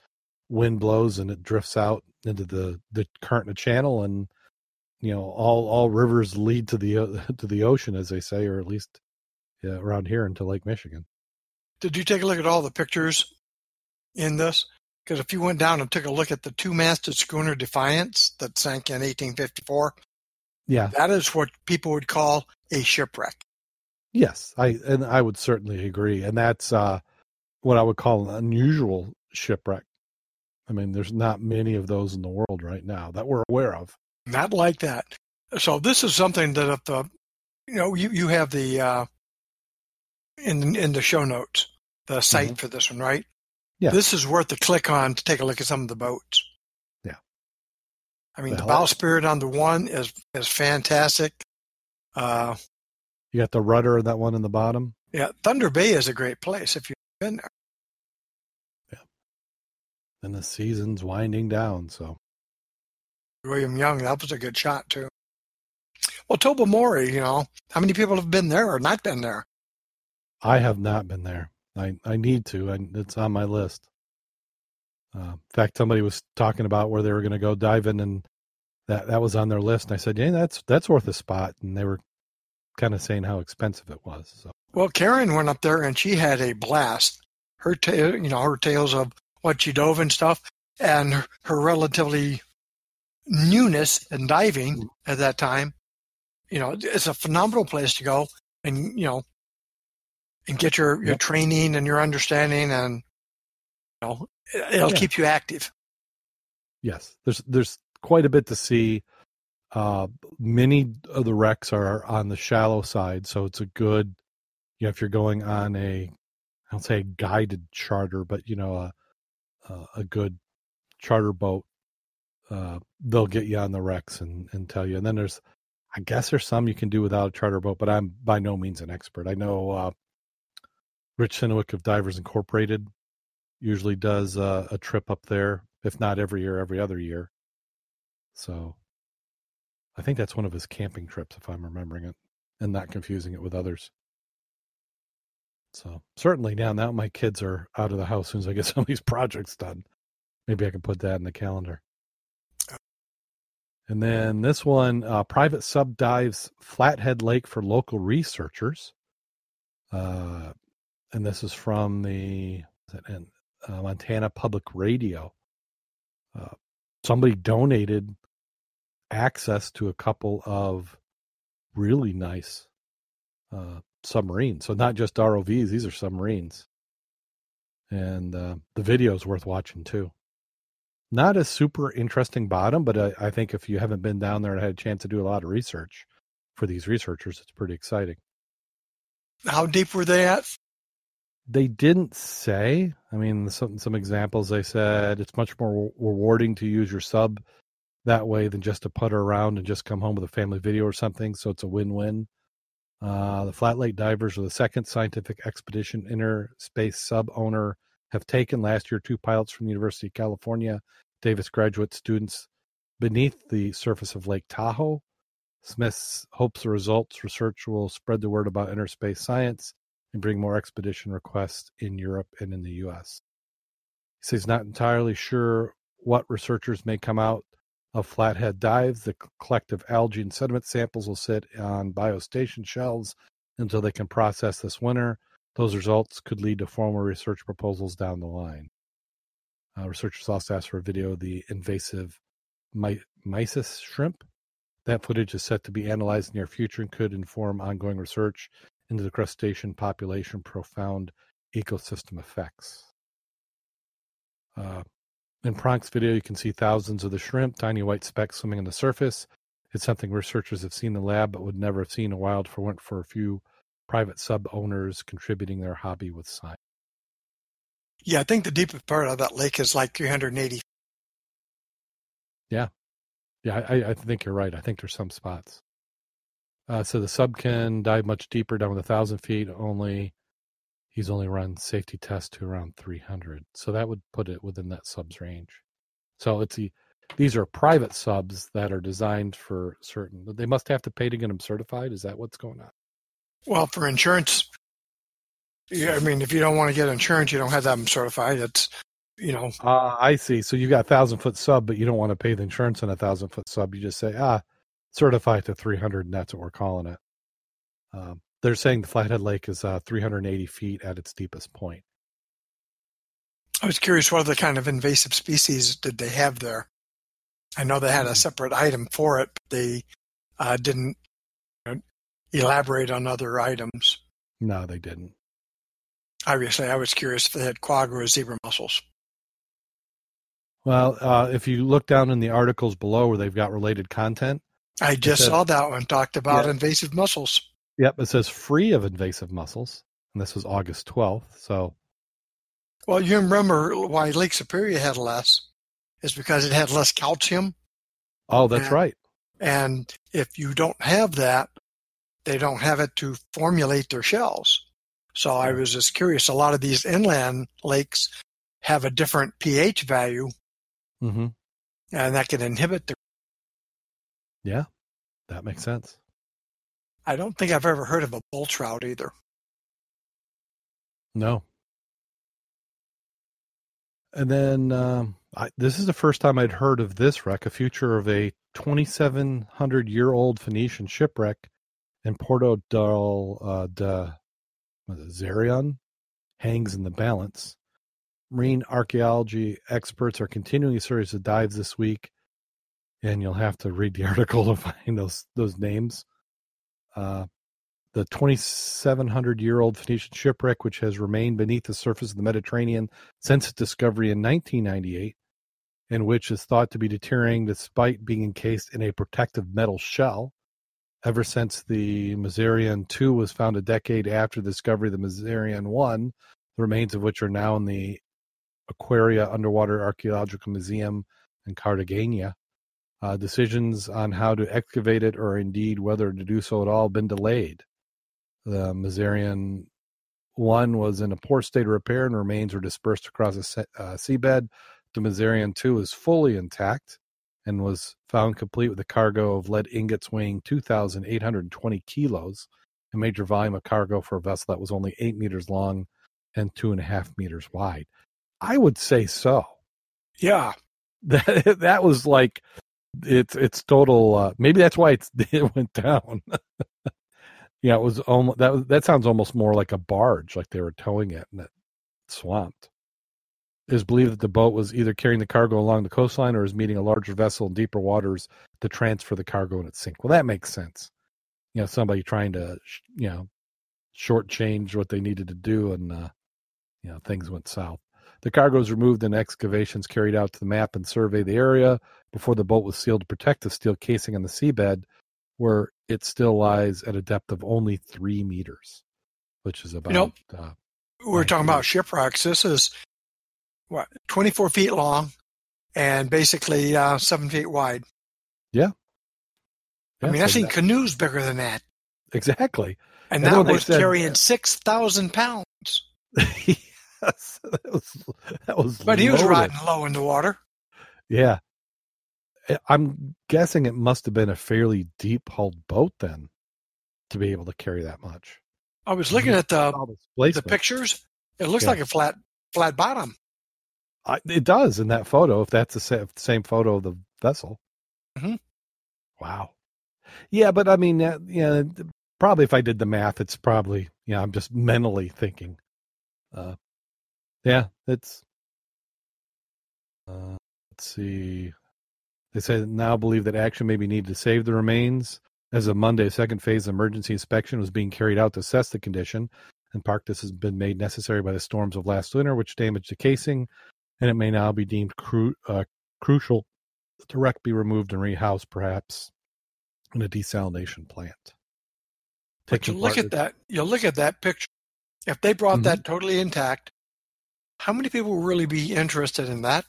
wind blows and it drifts out into the the current channel, and you know all all rivers lead to the to the ocean, as they say, or at least yeah, around here into Lake Michigan. Did you take a look at all the pictures in this? Because if you went down and took a look at the two-masted schooner Defiance that sank in 1854, yeah, that is what people would call a shipwreck. Yes, I and I would certainly agree, and that's uh, what I would call an unusual shipwreck. I mean, there's not many of those in the world right now that we're aware of. Not like that. So this is something that if the, you know, you you have the uh, in in the show notes the site mm-hmm. for this one, right? Yeah. This is worth a click on to take a look at some of the boats. Yeah. I mean, the, the bowsprit on the one is is fantastic. Uh, you got the rudder, of that one in the bottom. Yeah, Thunder Bay is a great place if you've been there. Yeah. And the season's winding down, so. William Young, that was a good shot too. Well, Tobermory, you know, how many people have been there or not been there? I have not been there. I I need to. I, it's on my list. Uh, in fact, somebody was talking about where they were going to go diving, and that that was on their list. And I said, "Yeah, that's that's worth a spot." And they were kind of saying how expensive it was. So. Well, Karen went up there and she had a blast. Her tale, you know, her tales of what she dove and stuff, and her, her relatively newness in diving mm. at that time. You know, it's a phenomenal place to go, and you know, and get your, your yep. training and your understanding and you know it'll yeah. keep you active yes there's there's quite a bit to see uh, many of the wrecks are on the shallow side so it's a good you know if you're going on a i'll say guided charter but you know a a good charter boat uh, they'll get you on the wrecks and and tell you and then there's i guess there's some you can do without a charter boat but i'm by no means an expert i know uh, Rich Synowiec of Divers Incorporated usually does uh, a trip up there, if not every year, every other year. So I think that's one of his camping trips, if I'm remembering it, and not confusing it with others. So certainly now, now my kids are out of the house as soon as I get some of these projects done. Maybe I can put that in the calendar. And then this one, uh, private sub dives Flathead Lake for local researchers. Uh, and this is from the uh, Montana Public Radio. Uh, somebody donated access to a couple of really nice uh, submarines. So not just ROVs; these are submarines, and uh, the video is worth watching too. Not a super interesting bottom, but I, I think if you haven't been down there and had a chance to do a lot of research for these researchers, it's pretty exciting. How deep were they at? They didn't say. I mean, some some examples they said it's much more rewarding to use your sub that way than just to putter around and just come home with a family video or something. So it's a win-win. Uh, the Flat Lake Divers are the second scientific expedition inner space sub owner have taken last year two pilots from the University of California, Davis graduate students beneath the surface of Lake Tahoe. Smith hopes the results research will spread the word about inner space science and bring more expedition requests in Europe and in the US. He says he's not entirely sure what researchers may come out of flathead dives. The collective algae and sediment samples will sit on biostation shelves until they can process this winter. Those results could lead to formal research proposals down the line. Uh, researchers also asked for a video of the invasive my- mysis shrimp. That footage is set to be analyzed in the near future and could inform ongoing research into the crustacean population profound ecosystem effects. Uh, in Pronk's video, you can see thousands of the shrimp, tiny white specks swimming on the surface. It's something researchers have seen in the lab but would never have seen in the wild for a few private sub owners contributing their hobby with science. Yeah, I think the deepest part of that lake is like 380. Yeah. Yeah, I, I think you're right. I think there's some spots. Uh, so the sub can dive much deeper, down with a thousand feet. Only he's only run safety tests to around 300, so that would put it within that sub's range. So it's the these are private subs that are designed for certain. They must have to pay to get them certified. Is that what's going on? Well, for insurance, yeah, I mean, if you don't want to get insurance, you don't have them certified. It's you know. Uh, I see. So you got a thousand foot sub, but you don't want to pay the insurance on a thousand foot sub. You just say, ah, certified to 300, and that's what we're calling it. Um, they're saying the Flathead Lake is uh, 380 feet at its deepest point. I was curious what other kind of invasive species did they have there. I know they had a hmm. separate item for it, but they uh, didn't elaborate on other items. No, they didn't. Obviously, I was curious if they had quagga or zebra mussels. Well, uh, if you look down in the articles below where they've got related content, I just says, saw that one talked about yeah. invasive mussels. Yep, it says free of invasive mussels, and this was August 12th. So, well, you remember why Lake Superior had less is because it had less calcium. Oh, that's and, right. And if you don't have that, they don't have it to formulate their shells. So I was just curious. A lot of these inland lakes have a different pH value, mm-hmm. and that can inhibit the. Yeah, that makes sense. I don't think I've ever heard of a bull trout either. No. And then um, I, this is the first time I'd heard of this wreck, a future of a 2,700 year old Phoenician shipwreck in Porto del uh, de hangs in the balance. Marine archaeology experts are continuing a series of dives this week, and you'll have to read the article to find those those names. Uh, the 2,700 year old Phoenician shipwreck, which has remained beneath the surface of the Mediterranean since its discovery in 1998, and which is thought to be deteriorating despite being encased in a protective metal shell. Ever since the Mazarrón 2 was found a decade after the discovery of the Mazarrón 1, the remains of which are now in the Aquaria Underwater Archaeological Museum in Cartagena. Uh, decisions on how to excavate it or indeed whether to do so at all have been delayed. The Mazarrón 1 was in a poor state of repair and remains were dispersed across the uh, seabed. The Mazarrón 2 is fully intact and was found complete with a cargo of lead ingots weighing 2,820 kilos, a major volume of cargo for a vessel that was only eight meters long and two and a half meters wide. I would say so. Yeah. That that was like it's it's total. Uh, maybe that's why it's it went down. yeah, it was almost that. That sounds almost more like a barge, like they were towing it and it swamped. Is believed that the boat was either carrying the cargo along the coastline or is meeting a larger vessel in deeper waters to transfer the cargo in its sink. Well, that makes sense. You know, somebody trying to, you know, shortchange what they needed to do, and uh, you know, things went south. The cargo was removed and excavations carried out to the map and survey the area before the boat was sealed to protect the steel casing on the seabed, where it still lies at a depth of only three meters, which is about. You know, uh, we're talking about shipwrecks. This is what 24 feet long and basically uh, seven feet wide. Yeah. yeah I mean, I've seen that. canoes bigger than that. Exactly. And, and that was said, carrying 6,000 pounds. yes. That was, that was but loaded. he was riding low in the water. Yeah. I'm guessing it must have been a fairly deep hulled boat then to be able to carry that much. I was looking at the, the pictures. It looks yeah. like a flat flat bottom. I, it does in that photo. If that's the same photo of the vessel. Mm-hmm. Wow. Yeah, but I mean, uh, yeah, probably if I did the math, it's probably yeah. I'm just mentally thinking. Uh, yeah, it's. Uh, let's see. They say now believe that action may be needed to save the remains. As of Monday, a second phase emergency inspection was being carried out to assess the condition. In part, this has been made necessary by the storms of last winter, which damaged the casing and it may now be deemed cru- uh, crucial to wreck be removed and rehoused, perhaps in a desalination plant. But you look at that. You look at that picture. If they brought mm-hmm. that totally intact, how many people will really be interested in that?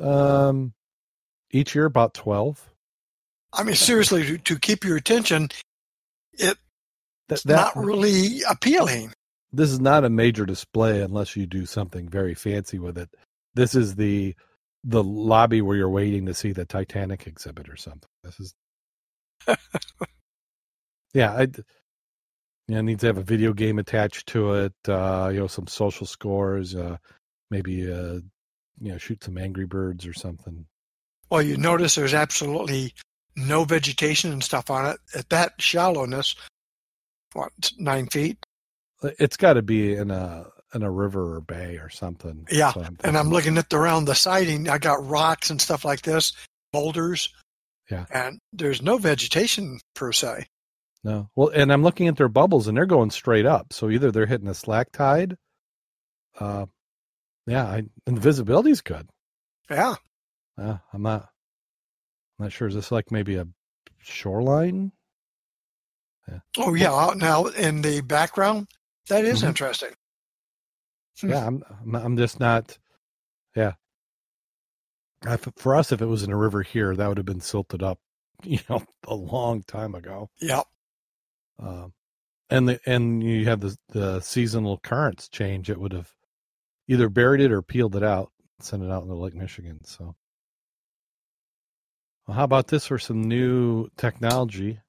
Um, each year about twelve. I mean, seriously, to, to keep your attention, it, it's that, not really appealing this is not a major display unless you do something very fancy with it. This is the the lobby where you're waiting to see the Titanic exhibit or something. This is yeah, I you know, needs to have a video game attached to it. Uh, you know, some social scores. Uh, maybe uh, you know, shoot some Angry Birds or something. Well, you notice there's absolutely no vegetation and stuff on it at that shallowness. What nine feet? It's got to be in a in a river or bay or something. Yeah, I'm and I'm looking at the around the siding. I got rocks and stuff like this, boulders. Yeah, and there's no vegetation per se. No, well, and I'm looking at their bubbles, and they're going straight up. So either they're hitting a slack tide. Uh, yeah, I, and the visibility's good. Yeah. Uh, I'm not. I'm not sure. Is this like maybe a shoreline? Yeah. Oh yeah. Now in the background, that is mm-hmm. interesting. Hmm. Yeah, I'm, I'm just not. Yeah, for us, if it was in a river here, that would have been silted up, you know, a long time ago. Yep. Uh, and the and you have the the seasonal currents change. It would have either buried it or peeled it out, sent it out into Lake Michigan. So, well, how about this for some new technology?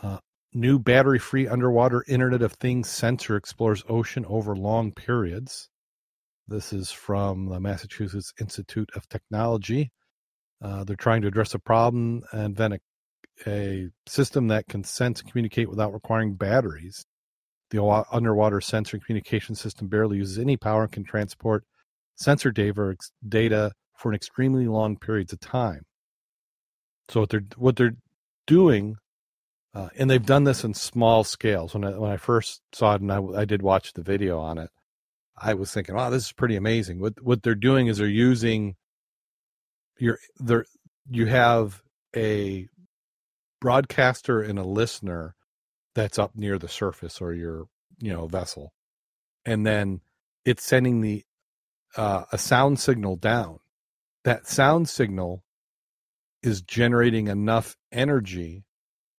Uh, New battery free underwater Internet of Things sensor explores ocean over long periods. This is from the Massachusetts Institute of Technology. Uh, they're trying to address a problem and invent a, a system that can sense and communicate without requiring batteries. The underwater sensor communication system barely uses any power and can transport sensor data for an extremely long periods of time. So what they're what they're doing uh, and they've done this in small scales. When I, when I first saw it, and I, I did watch the video on it, I was thinking, "Wow, this is pretty amazing." What what they're doing is they're using your there you have a broadcaster and a listener that's up near the surface or your you know vessel, and then it's sending the uh, a sound signal down. That sound signal is generating enough energy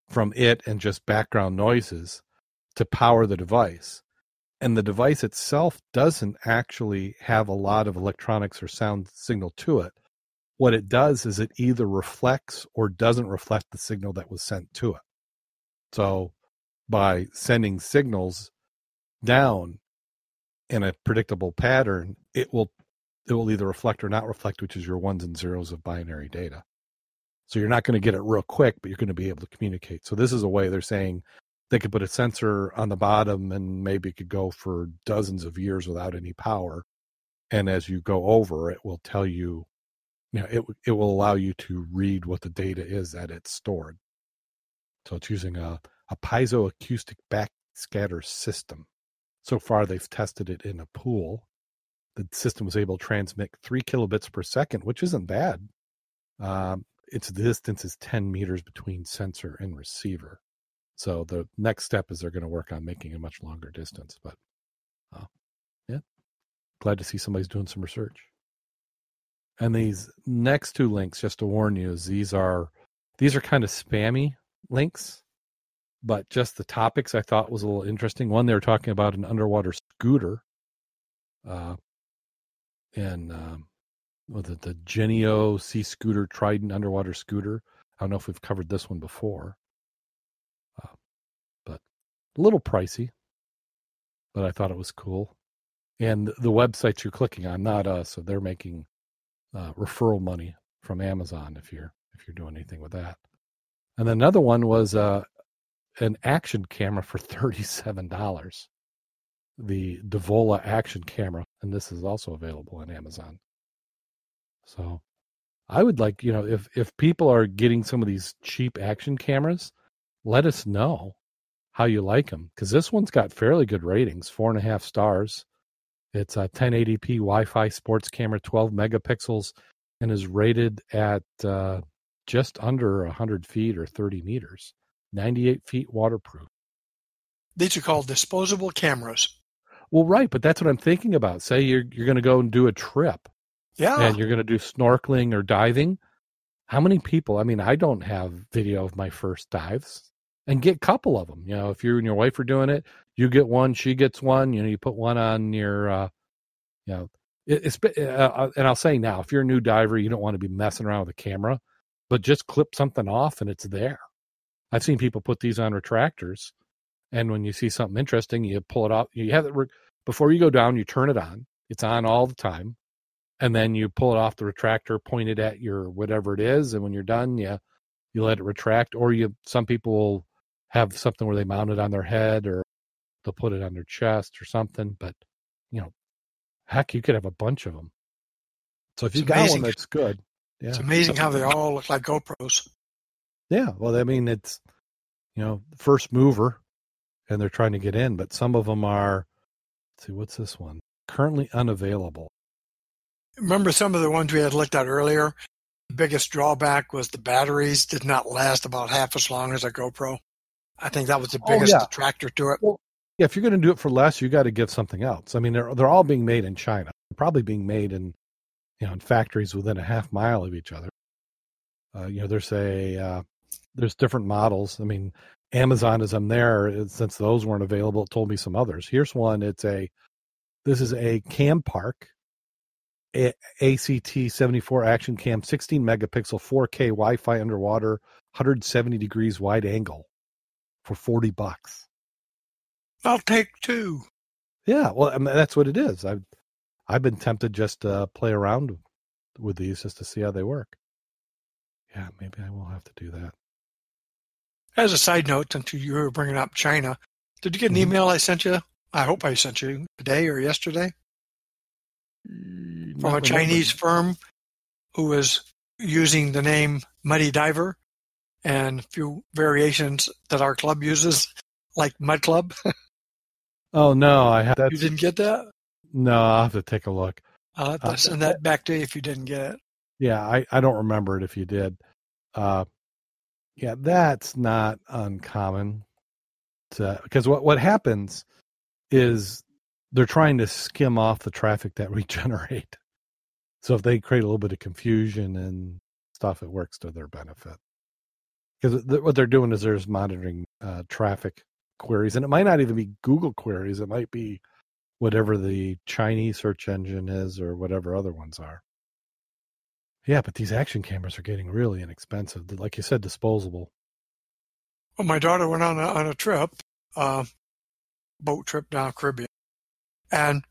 from it and just background noises to power the device. And the device itself doesn't actually have a lot of electronics or sound signal to it. What it does is it either reflects or doesn't reflect the signal that was sent to it. So by sending signals down in a predictable pattern, it will it will either reflect or not reflect, which is your ones and zeros of binary data. So you're not going to get it real quick, but you're going to be able to communicate. So this is a way they're saying they could put a sensor on the bottom and maybe it could go for dozens of years without any power. And as you go over, it will tell you, you know, it it will allow you to read what the data is that it's stored. So it's using a, a piezoacoustic backscatter system. So far, they've tested it in a pool. The system was able to transmit three kilobits per second, which isn't bad. Um, its distance is 10 meters between sensor and receiver. So the next step is they're going to work on making a much longer distance. But uh, yeah, glad to see somebody's doing some research. And these next two links, just to warn you, these are these are kind of spammy links, but just the topics I thought was a little interesting. One, they were talking about an underwater scooter, uh, and um, it, the Genio Sea Scooter Trident underwater scooter. I don't know if we've covered this one before, uh, but a little pricey, but I thought it was cool. And the websites you're clicking on, not us, so they're making uh, referral money from Amazon if you're if you're doing anything with that. And another one was uh, an action camera for thirty-seven dollars. The Devola action camera, and this is also available on Amazon. So, I would like you know if if people are getting some of these cheap action cameras, let us know how you like them because this one's got fairly good ratings, four and a half stars. It's a 1080p Wi-Fi sports camera, 12 megapixels, and is rated at uh, just under 100 feet or 30 meters, 98 feet waterproof. These are called disposable cameras. Well, right, but that's what I'm thinking about. Say you're you're going to go and do a trip, yeah, and you're going to do snorkeling or diving. How many people? I mean, I don't have video of my first dives, and get a couple of them. You know, if you and your wife are doing it, you get one, she gets one. You know, you put one on your, uh, you know, it, it's. Uh, uh, and I'll say now, if you're a new diver, you don't want to be messing around with a camera but just clip something off and it's there. I've seen people put these on retractors, and when you see something interesting, you pull it out. You have it re- before you go down. You turn it on. It's on all the time, and then you pull it off the retractor, point it at your whatever it is, and when you're done, you you let it retract. Or you some people will have something where they mount it on their head, or they'll put it on their chest or something. But you know, heck, you could have a bunch of them. So if you got one that's good, yeah. It's amazing how they all look like GoPros. Yeah, well, I mean, it's you know first mover, and they're trying to get in, but some of them are. see, what's this one? Currently unavailable. Remember some of the ones we had looked at earlier. The biggest drawback was the batteries did not last about half as long as a GoPro. I think that was the biggest oh, yeah. detractor to it. Well, yeah, if you're going to do it for less, you got to give something else. I mean, they're they're all being made in China, probably being made in you know, in factories within a half mile of each other. Uh, you know, there's a uh, there's different models. I mean, Amazon as I'm there, since those weren't available, it told me some others. Here's one. It's a this is a Campark a- ACT 74 Action Cam, 16 megapixel, 4K Wi-Fi underwater, 170 degrees wide angle for 40 bucks. I'll take two. Yeah, well, I mean, that's what it is. I've, I've been tempted just to play around with these just to see how they work. Yeah, maybe I will have to do that. As a side note, since you were bringing up China, did you get an mm-hmm. email I sent you? I hope I sent you today or yesterday from a Chinese firm who was using the name Muddy Diver and a few variations that our club uses, like Mud Club. oh no, I have. You didn't get that? No, I'll have to take a look. I'll have to uh, send that back to you if you didn't get it. Yeah, I, I don't remember it if you did. Uh, yeah, that's not uncommon. To because what what happens is they're trying to skim off the traffic that we generate. So if they create a little bit of confusion and stuff, it works to their benefit. Because th- what they're doing is they're just monitoring uh, traffic queries, and it might not even be Google queries. It might be whatever the Chinese search engine is or whatever other ones are. Yeah, but these action cameras are getting really inexpensive. Like you said, disposable. Well, my daughter went on a, on a trip, uh, boat trip down Caribbean, and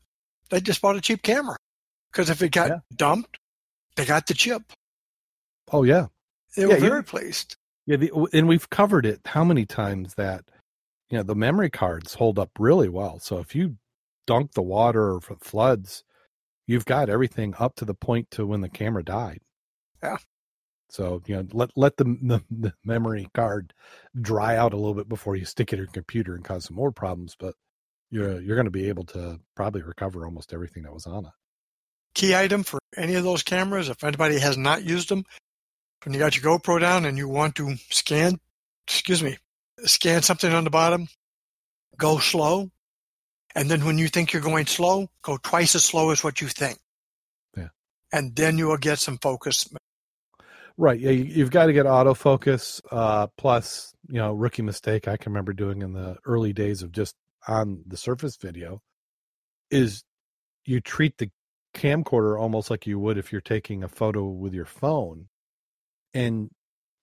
they just bought a cheap camera because if it got yeah. dumped, they got the chip. Oh yeah, they were yeah, very pleased. Yeah, the, and we've covered it how many times that you know the memory cards hold up really well. So if you dunk the water or floods, you've got everything up to the point to when the camera died. Yeah. So you know, let let the, the, the memory card dry out a little bit before you stick it in your computer and cause some more problems. But you're you're going to be able to probably recover almost everything that was on it. Key item for any of those cameras, if anybody has not used them, when you got your GoPro down and you want to scan, excuse me, scan something on the bottom, go slow. And then when you think you're going slow, go twice as slow as what you think. Yeah. And then you will get some focus. Right. Yeah. You, have got to get autofocus. Uh, plus, you know, rookie mistake I can remember doing in the early days of just on the surface video is you treat the camcorder almost like you would if you're taking a photo with your phone. And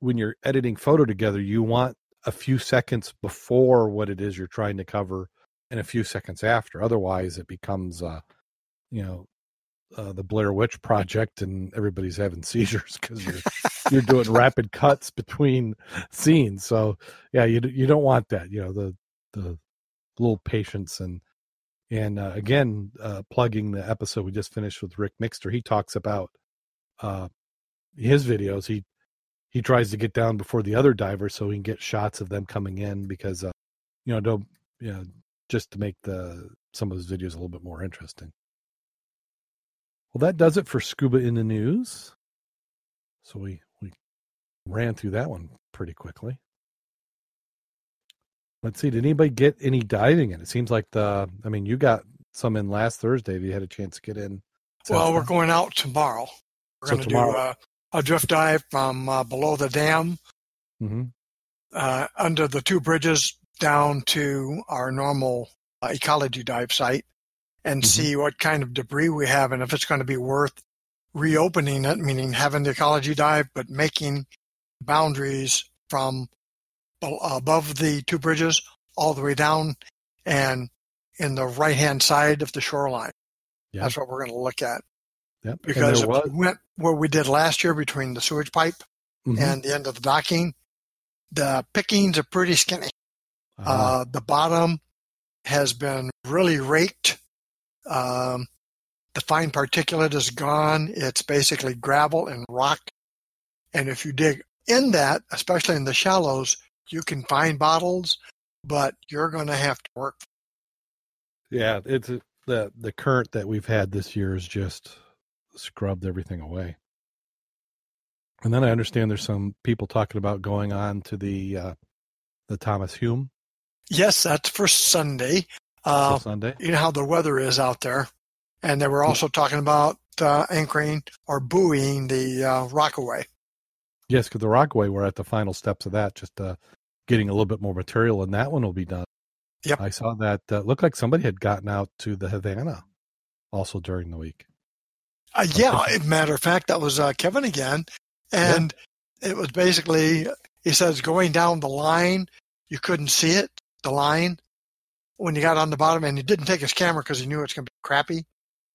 when you're editing photo together, you want a few seconds before what it is you're trying to cover and a few seconds after. Otherwise, it becomes, uh, you know, uh, the Blair Witch Project, and everybody's having seizures because you're you're doing rapid cuts between scenes. So yeah, you you don't want that. You know the the little patience and and uh, again uh, plugging the episode we just finished with Rick Mixter. He talks about uh, his videos. He he tries to get down before the other divers so he can get shots of them coming in because uh, you know don't you know just to make the some of his videos a little bit more interesting. Well, that does it for scuba in the news. So we we ran through that one pretty quickly. Let's see. Did anybody get any diving in? It seems like the. I mean, you got some in last Thursday. If you had a chance to get in. Well, we're going out tomorrow. We're so going to do uh, a drift dive from uh, below the dam, mm-hmm. uh, under the two bridges down to our normal uh, ecology dive site, and mm-hmm. see what kind of debris we have and if it's going to be worth reopening it, meaning having the ecology dive, but making boundaries from above the two bridges all the way down and in the right hand side of the shoreline. Yep. That's what we're going to look at. Yep. Because we went where we did last year between the sewage pipe mm-hmm. and the end of the docking, the pickings are pretty skinny. Uh-huh. Uh, the bottom has been really raked. Um, the fine particulate is gone. It's basically gravel and rock. And if you dig in that, especially in the shallows, you can find bottles, but you're going to have to work. Yeah, it's the the current that we've had this year has just scrubbed everything away. And then I understand there's some people talking about going on to the uh, the Thomas Hume. Yes, that's for Sunday. Uh, Sunday. You know how the weather is out there, and they were also talking about uh, anchoring or buoying the uh, Rockaway. Yes, because the Rockaway, we're at the final steps of that, just uh, getting a little bit more material, and that one will be done. Yep. I saw that. Uh, looked like somebody had gotten out to the Havana also during the week. Uh, yeah, matter of fact, that was uh, Kevin again, and yeah. it was basically he says going down the line, you couldn't see it, the line, when you got on the bottom, and he didn't take his camera because he knew it's going to be crappy.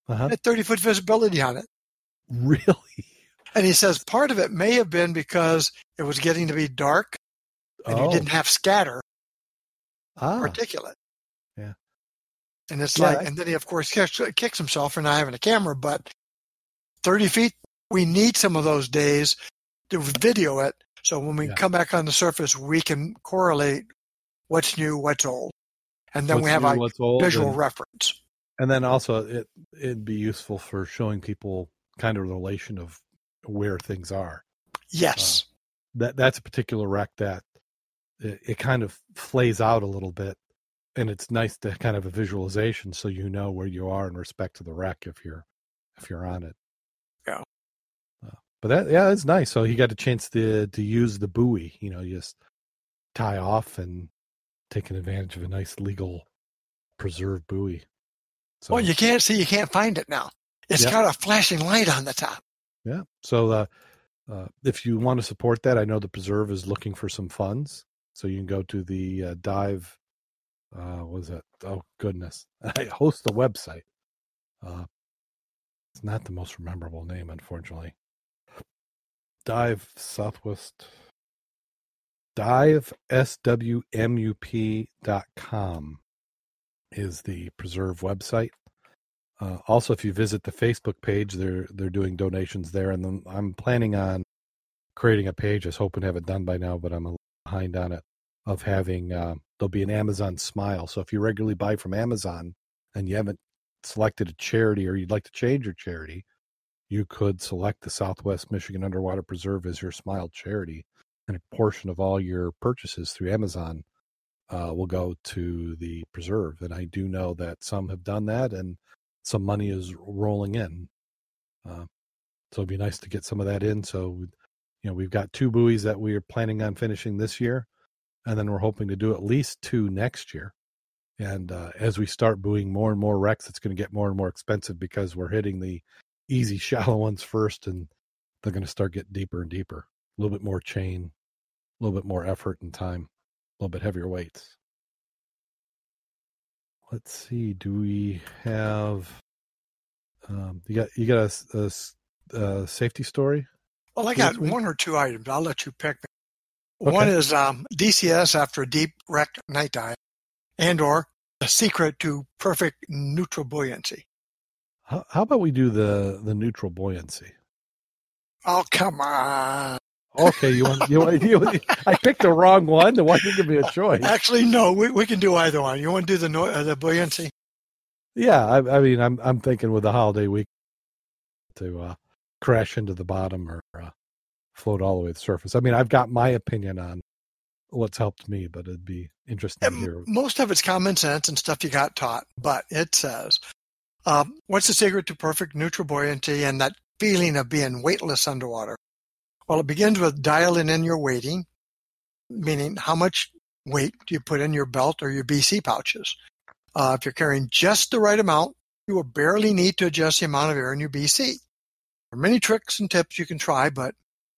Uh-huh. Had thirty foot visibility on it. Really? And he says part of it may have been because it was getting to be dark and oh. you didn't have scatter ah. particulate. Yeah. And it's yeah, like, and then he, of course, kicks, kicks himself for not having a camera, but 30 feet, we need some of those days to video it. So when we yeah. come back on the surface, we can correlate what's new, what's old. And then what's we have new, a visual and, reference. And then also it, it'd be useful for showing people kind of the relation of where things are. Yes. Uh, that that's a particular wreck that it, it, kind of flays out a little bit, and it's nice to kind of a visualization so you know where you are in respect to the wreck if you're if you're on it. Yeah. Uh, but that yeah, it's nice. So you got a chance to to use the buoy. You know, you just tie off and taking advantage of a nice legal preserved buoy. So, well, you can't see, you can't find it now. It's got a flashing light on the top. Yeah. So uh, uh, if you want to support that, I know the preserve is looking for some funds, so you can go to the uh, dive. Uh, what was it? Oh goodness, I host the website. Uh, it's not the most memorable name, unfortunately. dive Southwest dive swmup.com is the preserve website. Uh, also, if you visit the Facebook page, they're they're doing donations there, and then I'm planning on creating a page. I was hoping to have it done by now, but I'm a little behind on it. Of having uh, there'll be an Amazon Smile. So if you regularly buy from Amazon and you haven't selected a charity or you'd like to change your charity, you could select the Southwest Michigan Underwater Preserve as your Smile charity, and a portion of all your purchases through Amazon uh, will go to the preserve. And I do know that some have done that, and some money is rolling in. Uh, so it'd be nice to get some of that in. So, you know, we've got two buoys that we are planning on finishing this year, and then we're hoping to do at least two next year. And uh, as we start buoying more and more wrecks, it's going to get more and more expensive because we're hitting the easy, shallow ones first, and they're going to start getting deeper and deeper. A little bit more chain, a little bit more effort and time, a little bit heavier weights let's see. Do we have? Um, you got you got a, a, a safety story? Well, I got one or two items. I'll let you pick. Okay. One is um, DCS after a deep wreck night dive, and or a secret to perfect neutral buoyancy. How, how about we do the the neutral buoyancy? Oh come on! Okay, you want you want you, I picked the wrong one. The one you give me a choice. Actually, no. We we can do either one. You want to do the uh, the buoyancy? Yeah, I, I, mean, I'm I'm thinking with the holiday week to uh, crash into the bottom or uh, float all the way to the surface. I mean, I've got my opinion on what's helped me, but it'd be interesting to hear. Most of it's common sense and stuff you got taught, but it says, um, "What's the secret to perfect neutral buoyancy and that feeling of being weightless underwater?" Well, it begins with dialing in your weighting, meaning how much weight do you put in your belt or your BC pouches. Uh, if you're carrying just the right amount, you will barely need to adjust the amount of air in your BC. There are many tricks and tips you can try, but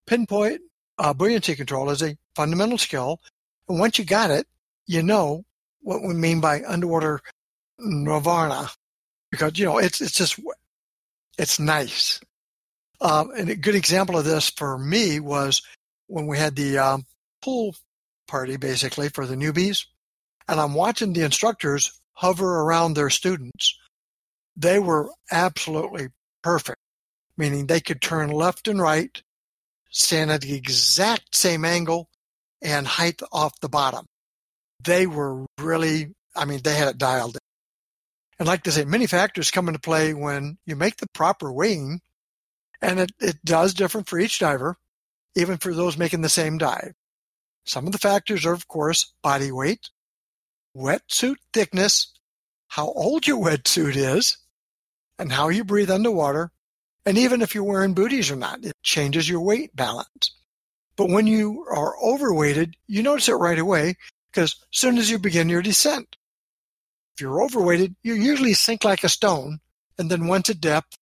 pinpoint uh, buoyancy control is a fundamental skill. And once you got it, you know what we mean by underwater nirvana, because you know it's it's just it's nice. Um, and a good example of this for me was when we had the um, pool party, basically for the newbies, and I'm watching the instructors hover around their students. They were absolutely perfect, meaning they could turn left and right, stand at the exact same angle and height off the bottom. They were really, I mean, they had it dialed in. And like to say, many factors come into play when you make the proper weighing and it, it does differ for each diver, even for those making the same dive. Some of the factors are, of course, body weight, wetsuit thickness, how old your wetsuit is, and how you breathe underwater, and even if you're wearing booties or not, it changes your weight balance. But when you are overweighted, you notice it right away because as soon as you begin your descent, if you're overweighted, you usually sink like a stone, and then once at depth,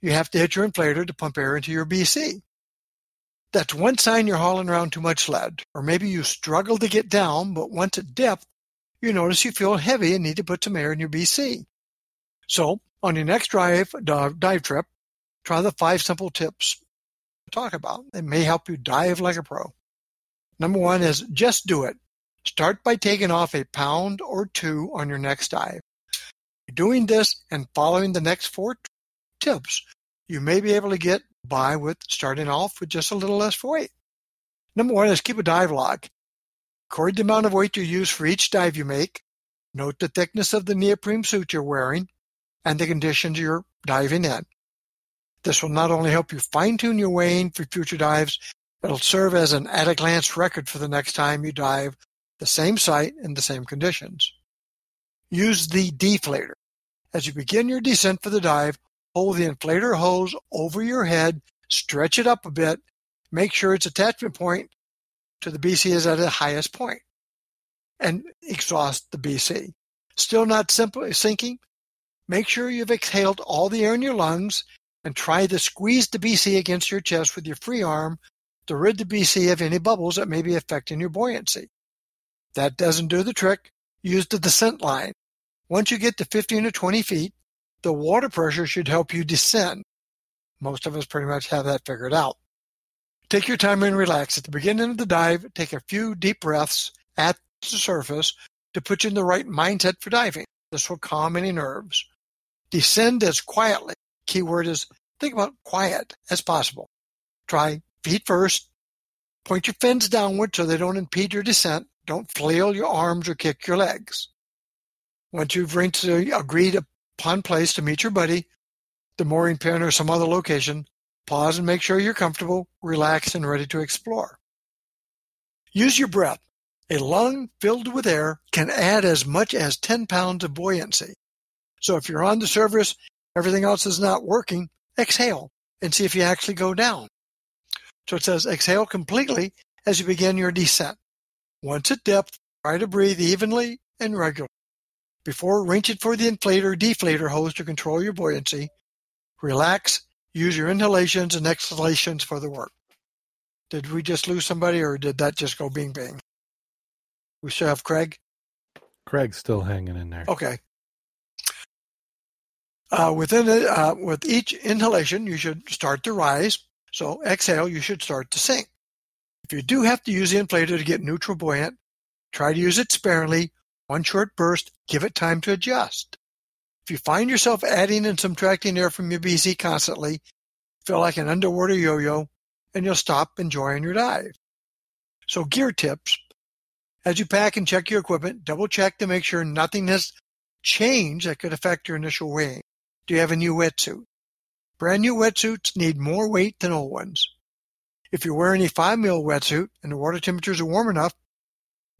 you have to hit your inflator to pump air into your BC. That's one sign you're hauling around too much lead. Or maybe you struggle to get down, but once at depth, you notice you feel heavy and need to put some air in your BC. So, on your next drive, dive trip, try the five simple tips to talk about. It may help you dive like a pro. Number one is just do it. Start by taking off a pound or two on your next dive. Doing this and following the next four tips you may be able to get by with starting off with just a little less weight. Number one is keep a dive log. Record the amount of weight you use for each dive you make. Note the thickness of the neoprene suit you're wearing and the conditions you're diving in. This will not only help you fine tune your weighing for future dives, it'll serve as an at a glance record for the next time you dive the same site in the same conditions. Use the deflator. As you begin your descent for the dive, Hold the inflator hose over your head, stretch it up a bit, make sure its attachment point to the BC is at the highest point, and exhaust the BC. Still not simply sinking? Make sure you've exhaled all the air in your lungs and try to squeeze the BC against your chest with your free arm to rid the BC of any bubbles that may be affecting your buoyancy. That doesn't do the trick. Use the descent line. Once you get to 15 or 20 feet, the water pressure should help you descend. Most of us pretty much have that figured out. Take your time and relax. At the beginning of the dive, take a few deep breaths at the surface to put you in the right mindset for diving. This will calm any nerves. Descend as quietly. Keyword is think about quiet as possible. Try feet first. Point your fins downward so they don't impede your descent. Don't flail your arms or kick your legs. Once you've reached the agreed upon place to meet your buddy, the mooring pin or some other location, pause and make sure you're comfortable, relaxed, and ready to explore. Use your breath. A lung filled with air can add as much as 10 pounds of buoyancy. So if you're on the surface, everything else is not working, exhale and see if you actually go down. So it says exhale completely as you begin your descent. Once at depth, try to breathe evenly and regularly. Before reaching for the inflator deflator hose to control your buoyancy, relax, use your inhalations and exhalations for the work. Did we just lose somebody or did that just go bing bing? We still have Craig? Craig's still hanging in there. Okay. Uh, within it, uh, with each inhalation, you should start to rise. So exhale, you should start to sink. If you do have to use the inflator to get neutral buoyant, try to use it sparingly. One short burst, give it time to adjust. If you find yourself adding and subtracting air from your BC constantly, feel like an underwater yo-yo, and you'll stop enjoying your dive. So gear tips. As you pack and check your equipment, double check to make sure nothing has changed that could affect your initial weighing. Do you have a new wetsuit? Brand new wetsuits need more weight than old ones. If you're wearing a 5 mil wetsuit and the water temperatures are warm enough,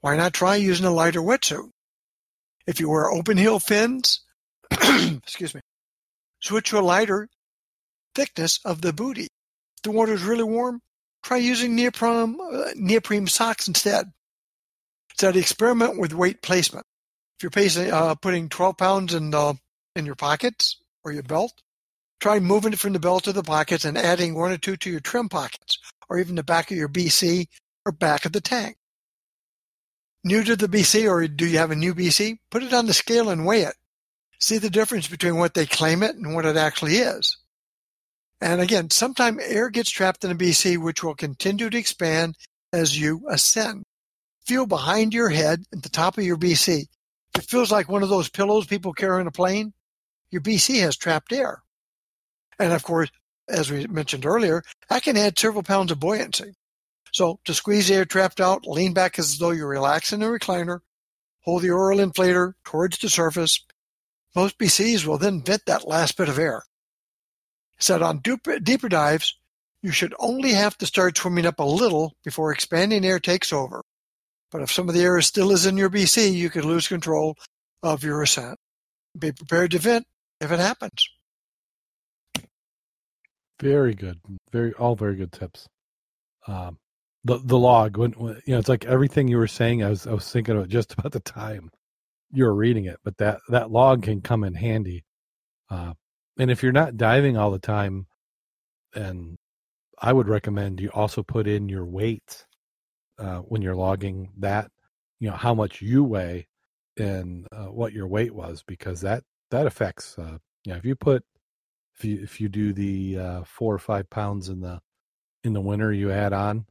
why not try using a lighter wetsuit? If you wear open heel fins, excuse me, switch to a lighter thickness of the booty. If the water is really warm, try using neoprene, uh, neoprene socks instead. So to experiment with weight placement. If you're pacing, uh, putting 12 pounds in, uh, in your pockets or your belt, try moving it from the belt to the pockets and adding one or two to your trim pockets or even the back of your BC or back of the tank. New to the BC or do you have a new BC? Put it on the scale and weigh it. See the difference between what they claim it and what it actually is. And again, sometimes air gets trapped in a BC, which will continue to expand as you ascend. Feel behind your head at the top of your BC. It feels like one of those pillows people carry in a plane, your BC has trapped air. And of course, as we mentioned earlier, that can add several pounds of buoyancy. So to squeeze the air trapped out, lean back as though you're relaxing in a recliner, hold the oral inflator towards the surface. Most BCs will then vent that last bit of air. Said on deeper, deeper dives, you should only have to start swimming up a little before expanding air takes over. But if some of the air still is in your BC, you could lose control of your ascent. Be prepared to vent if it happens. Very good. Very all very good tips. Um, the the log when, when, you know it's like everything you were saying. I was I was thinking about just about the time you were reading it, but that that log can come in handy. Uh, and if you're not diving all the time, and I would recommend you also put in your weight uh, when you're logging that. You know how much you weigh and uh, what your weight was because that that affects. Uh, you know, if you put if you if you do the uh, four or five pounds in the in the winter you add on,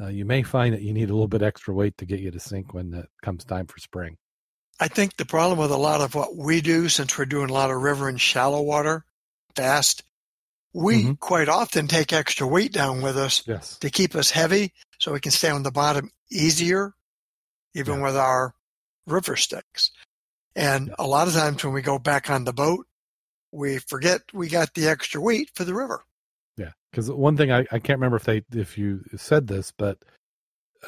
uh, you may find that you need a little bit extra weight to get you to sink when it comes time for spring. I think the problem with a lot of what we do, since we're doing a lot of river and shallow water, fast, we mm-hmm. quite often take extra weight down with us yes. to keep us heavy so we can stay on the bottom easier, even yeah. with our river sticks. And a lot of times when we go back on the boat, we forget we got the extra weight for the river. Because one thing I, I can't remember if they if you said this, but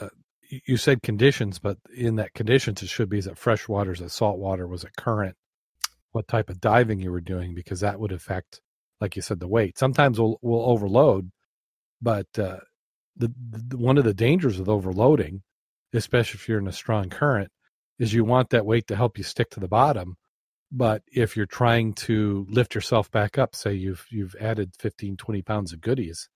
uh, you said conditions, but in that conditions it should be is it fresh water, is it salt water, was it current, what type of diving you were doing, because that would affect, like you said, the weight. Sometimes we'll we'll overload, but uh, the, the one of the dangers of overloading, especially if you're in a strong current, is you want that weight to help you stick to the bottom but if you're trying to lift yourself back up say you've you've added 15 20 pounds of goodies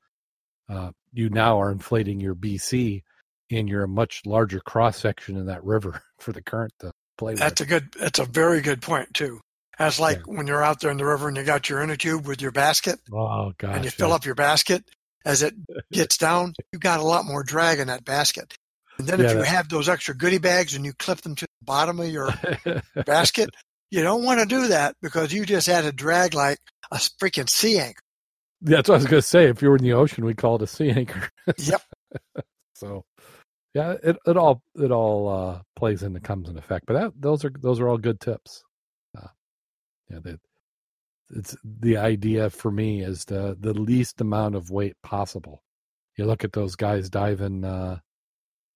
uh, you now are inflating your bc and you're a much larger cross section in that river for the current to play that's with. a good that's a very good point too that's like yeah. when you're out there in the river and you got your inner tube with your basket oh god and you fill up your basket as it gets down, you got a lot more drag in that basket. And then yeah, if you have those extra goodie bags and you clip them to the bottom of your basket, you don't want to do that because you just had to drag like a freaking sea anchor. That's what I was going to say. If you were in the ocean, we call it a sea anchor. yep. so, yeah, it it all it all uh, plays into comes in effect. But that those are those are all good tips. Uh, yeah, that it's the idea for me is the the least amount of weight possible. You look at those guys diving uh,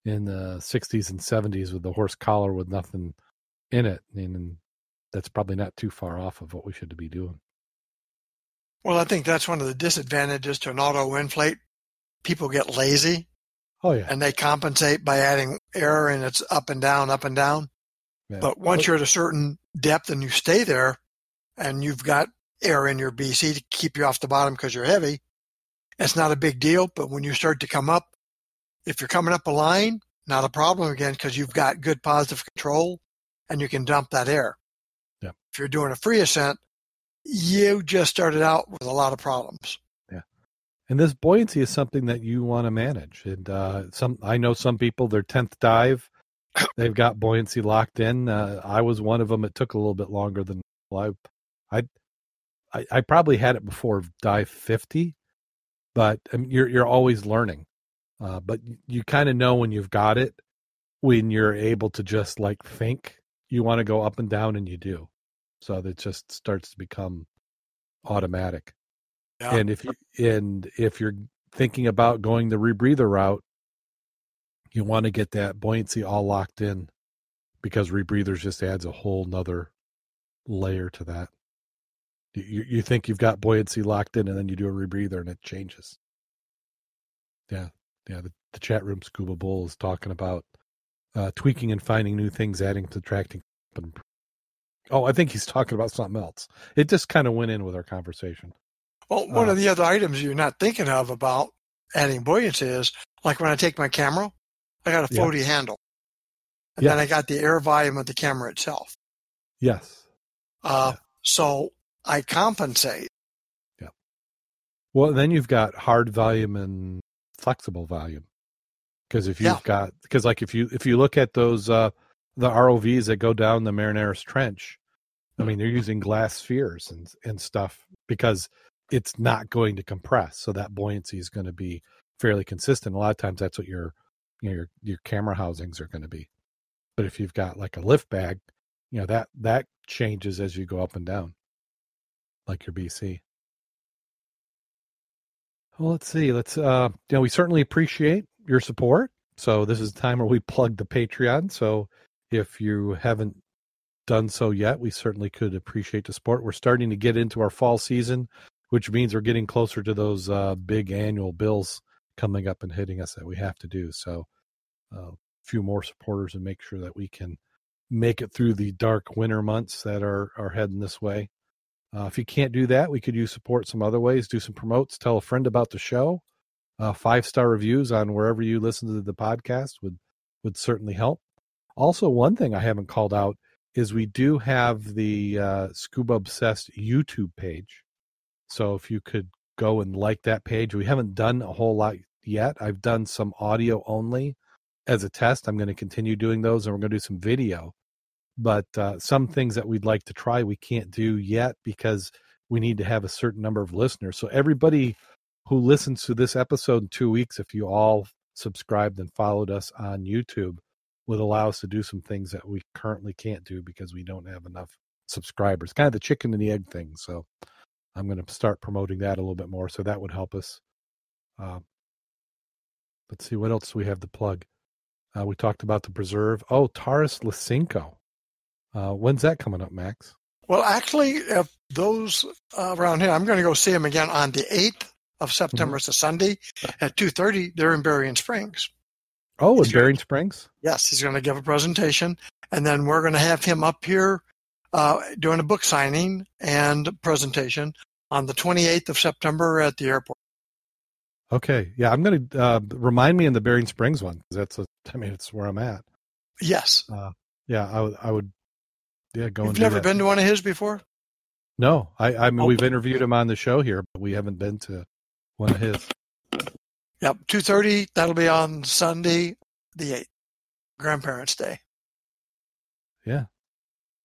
in the 60s and 70s with the horse collar with nothing in it. I mean, that's probably not too far off of what we should be doing. Well, I think that's one of the disadvantages to an auto inflate. People get lazy. Oh yeah. And they compensate by adding air and it's up and down, up and down. Yeah. But once you're at a certain depth and you stay there and you've got air in your BC to keep you off the bottom because you're heavy, it's not a big deal. But when you start to come up, if you're coming up a line, not a problem again because you've got good positive control and you can dump that air. If you're doing a free ascent, you just started out with a lot of problems. Yeah. And this buoyancy is something that you want to manage. And uh, some I know some people their 10th dive they've got buoyancy locked in. Uh, I was one of them. It took a little bit longer than I I I, I probably had it before dive 50, but I mean, you're you're always learning. Uh, but you kind of know when you've got it when you're able to just like think you want to go up and down and you do. So that just starts to become automatic. Yeah. And if you and if you're thinking about going the rebreather route, you want to get that buoyancy all locked in because rebreathers just adds a whole nother layer to that. You, you think you've got buoyancy locked in, and then you do a rebreather, and it changes. Yeah, yeah. The, the chat room Scuba Bull is talking about uh, tweaking and finding new things, adding, subtracting. Oh, I think he's talking about something else. It just kind of went in with our conversation. Well, one uh, of the other items you're not thinking of about adding buoyancy is like when I take my camera, I got a floaty yeah. handle, and yes. then I got the air volume of the camera itself. Yes. Uh, yeah. So I compensate. Yeah. Well, then you've got hard volume and flexible volume. Because if you've yeah. got, because like if you if you look at those uh the ROVs that go down the Marianas Trench, I mean they're using glass spheres and and stuff because it's not going to compress, so that buoyancy is going to be fairly consistent. A lot of times that's what your you know your your camera housings are going to be. But if you've got like a lift bag, you know that that changes as you go up and down like your BC. Well, let's see. Let's uh you know, we certainly appreciate your support. So this is the time where we plug the Patreon. So if you haven't done so yet, we certainly could appreciate the support. We're starting to get into our fall season, which means we're getting closer to those uh big annual bills coming up and hitting us that we have to do. So uh, a few more supporters and make sure that we can make it through the dark winter months that are are heading this way. Uh, if you can't do that, we could use support some other ways. Do some promotes. Tell a friend about the show. Uh, five star reviews on wherever you listen to the podcast would would certainly help. Also, one thing I haven't called out is we do have the uh, Scuba Obsessed YouTube page. So if you could go and like that page, we haven't done a whole lot yet. I've done some audio only as a test. I'm going to continue doing those, and we're going to do some video but uh, some things that we'd like to try we can't do yet because we need to have a certain number of listeners so everybody who listens to this episode in two weeks if you all subscribed and followed us on youtube would allow us to do some things that we currently can't do because we don't have enough subscribers kind of the chicken and the egg thing so i'm going to start promoting that a little bit more so that would help us uh, let's see what else we have to plug uh, we talked about the preserve oh taurus Licinco uh, when's that coming up, Max? Well, actually, if those uh, around here, I'm going to go see them again on the 8th of September. Mm-hmm. It's a Sunday at 2.30. They're in Berrien Springs. Oh, in Berrien Springs? Yes, he's going to give a presentation. And then we're going to have him up here uh, doing a book signing and presentation on the 28th of September at the airport. Okay. Yeah, I'm going to uh, remind me in the Berrien Springs one because that's, a, I mean, it's where I'm at. Yes. Uh, yeah, I, I would yeah, go. You've never been to one of his before? No, I. I mean, oh. we've interviewed him on the show here, but we haven't been to one of his. Yep, two thirty. That'll be on Sunday, the eighth, Grandparents' Day. Yeah,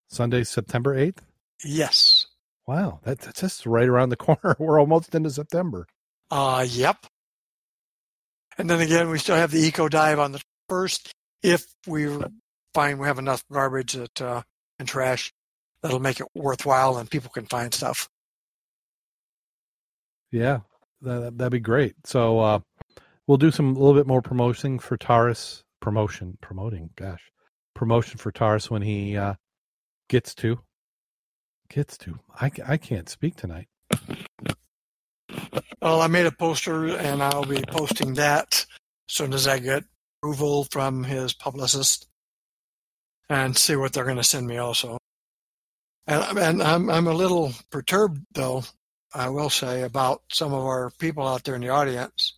Sunday, September eighth. Yes. Wow, that, that's just right around the corner. We're almost into September. Uh, yep. And then again, we still have the eco dive on the first. If we find we have enough garbage that uh, and trash, that'll make it worthwhile and people can find stuff. Yeah, that, that'd be great. So uh, we'll do some a little bit more promotion for Taurus. Promotion, promoting. Gosh, promotion for Taurus when he uh, gets to gets to. I I can't speak tonight. Well, I made a poster and I'll be posting that as soon as I get approval from his publicist and see what they're going to send me also. And, and I'm, I'm a little perturbed, though, I will say, about some of our people out there in the audience.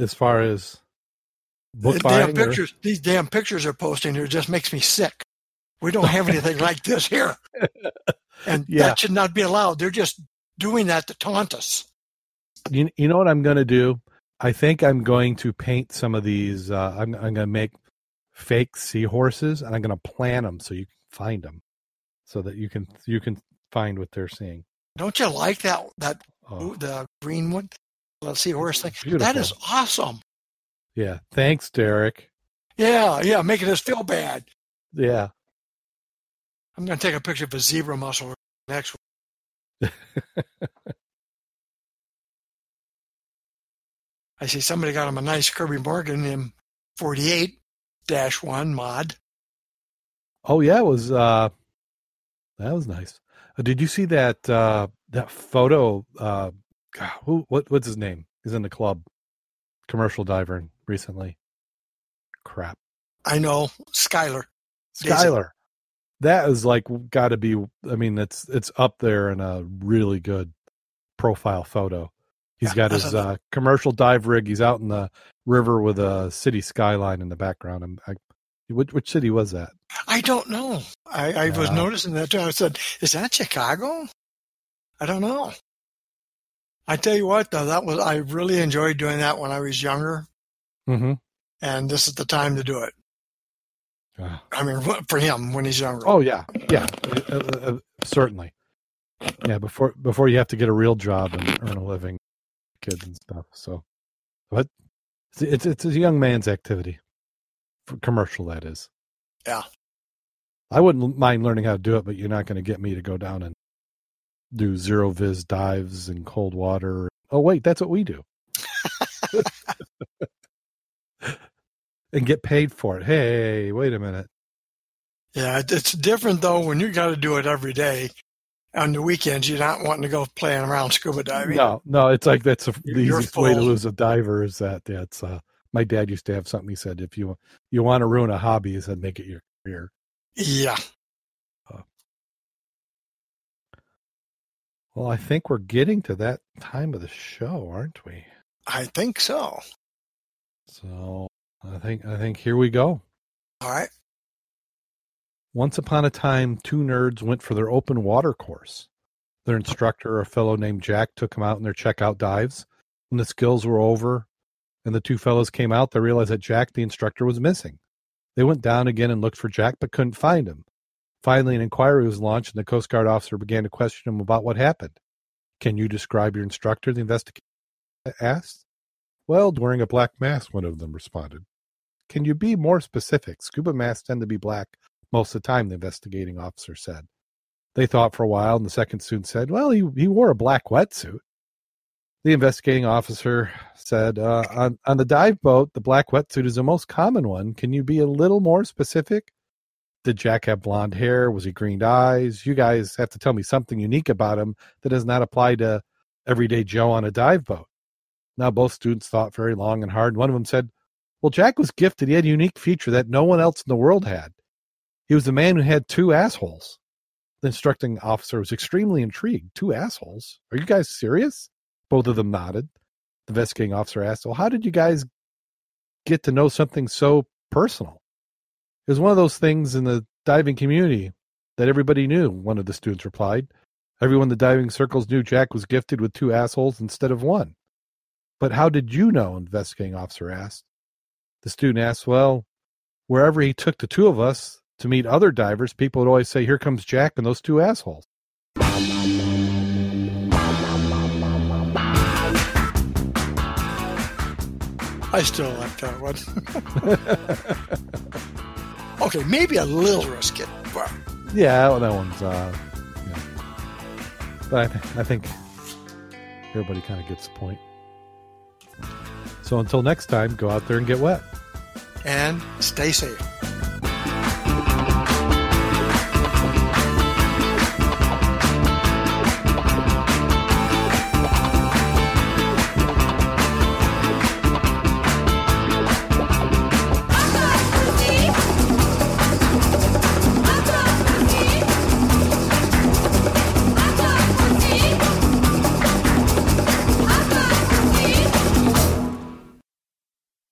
As far as book the buying, damn pictures, these damn pictures are posting here just makes me sick. We don't have anything like this here. And Yeah. that should not be allowed. They're just doing that to taunt us. you you know what I'm going to do? I think I'm going to paint some of these. Uh, I'm I'm going to make fake seahorses, and I'm going to plan them so you can find them, so that you can you can find what they're seeing. Don't you like that that Oh, the green one? Let's see horse thing. beautiful. That is awesome. yeah. Thanks, Derek. Yeah, yeah, making us feel bad. Yeah. I'm going to take a picture of a zebra mussel next. Week. I see somebody got him a nice Kirby Morgan M48 dash one mod. Oh yeah, it was uh that was nice. Uh, did you see that uh that photo uh God, who what what's his name? He's in the club. Commercial diver recently. Crap. I know Skyler. Skyler. That is like got to be I mean it's it's up there in a really good profile photo. He's Yeah, got his uh commercial dive rig. He's out in the river with a city skyline in the background. I'm, I, which which city was that? I don't know. I, I was noticing that too. I said, "Is that Chicago?" I don't know. I tell you what, though, that was I really enjoyed doing that when I was younger, Mm-hmm. and this is the time to do it. I mean, for him when he's younger. Oh yeah, yeah, uh, uh, uh, certainly. Yeah, before before you have to get a real job and earn a living, kids and stuff. So, but it's it's, it's a young man's activity, for commercial that is. Yeah. I wouldn't mind learning how to do it, but you're not going to get me to go down and do zero viz dives in cold water. Oh wait, that's what we do. and get paid for it. Hey, wait a minute. Yeah, it's different though when you got to do it every day. On the weekends, you're not wanting to go playing around scuba diving. No, no, it's like that's a, the You're- easiest way to lose a diver is that that's uh my dad used to have something he said if you you want to ruin a hobby he said make it your career. Yeah, Well, I think we're getting to that time of the show, aren't we? I think so. So, I think I think here we go. All right. Once upon a time, two nerds went for their open water course. Their instructor, a fellow named Jack, took them out in their checkout dives. When the skills were over and the two fellows came out, they realized that Jack, the instructor, was missing. They went down again and looked for Jack, but couldn't find him. Finally, an inquiry was launched, and the Coast Guard officer began to question him about what happened. Can you describe your instructor? The investigator asked. Well, wearing a black mask, one of them responded. Can you be more specific? Scuba masks tend to be black most of the time, the investigating officer said. They thought for a while, and the second student said, Well, he, he wore a black wetsuit. The investigating officer said, uh, on, on the dive boat, the black wetsuit is the most common one. Can you be a little more specific? Did Jack have blonde hair? Was he green eyes? You guys have to tell me something unique about him that does not apply to everyday Joe on a dive boat. Now, both students thought very long and hard. One of them said, Well, Jack was gifted. He had a unique feature that no one else in the world had. He was a man who had two assholes. The instructing officer was extremely intrigued. Two assholes? Are you guys serious? Both of them nodded. The investigating officer asked, Well, how did you guys get to know something so personal? It was one of those things in the diving community that everybody knew, one of the students replied. Everyone in the diving circles knew Jack was gifted with two assholes instead of one. But how did you know? Investigating officer asked. The student asked, Well, wherever he took the two of us to meet other divers, people would always say, Here comes Jack and those two assholes. I still like that one. okay, maybe a little risky. But... Yeah, that one's. Uh, yeah. But I, th- I think everybody kind of gets the point. So until next time, go out there and get wet. And stay safe.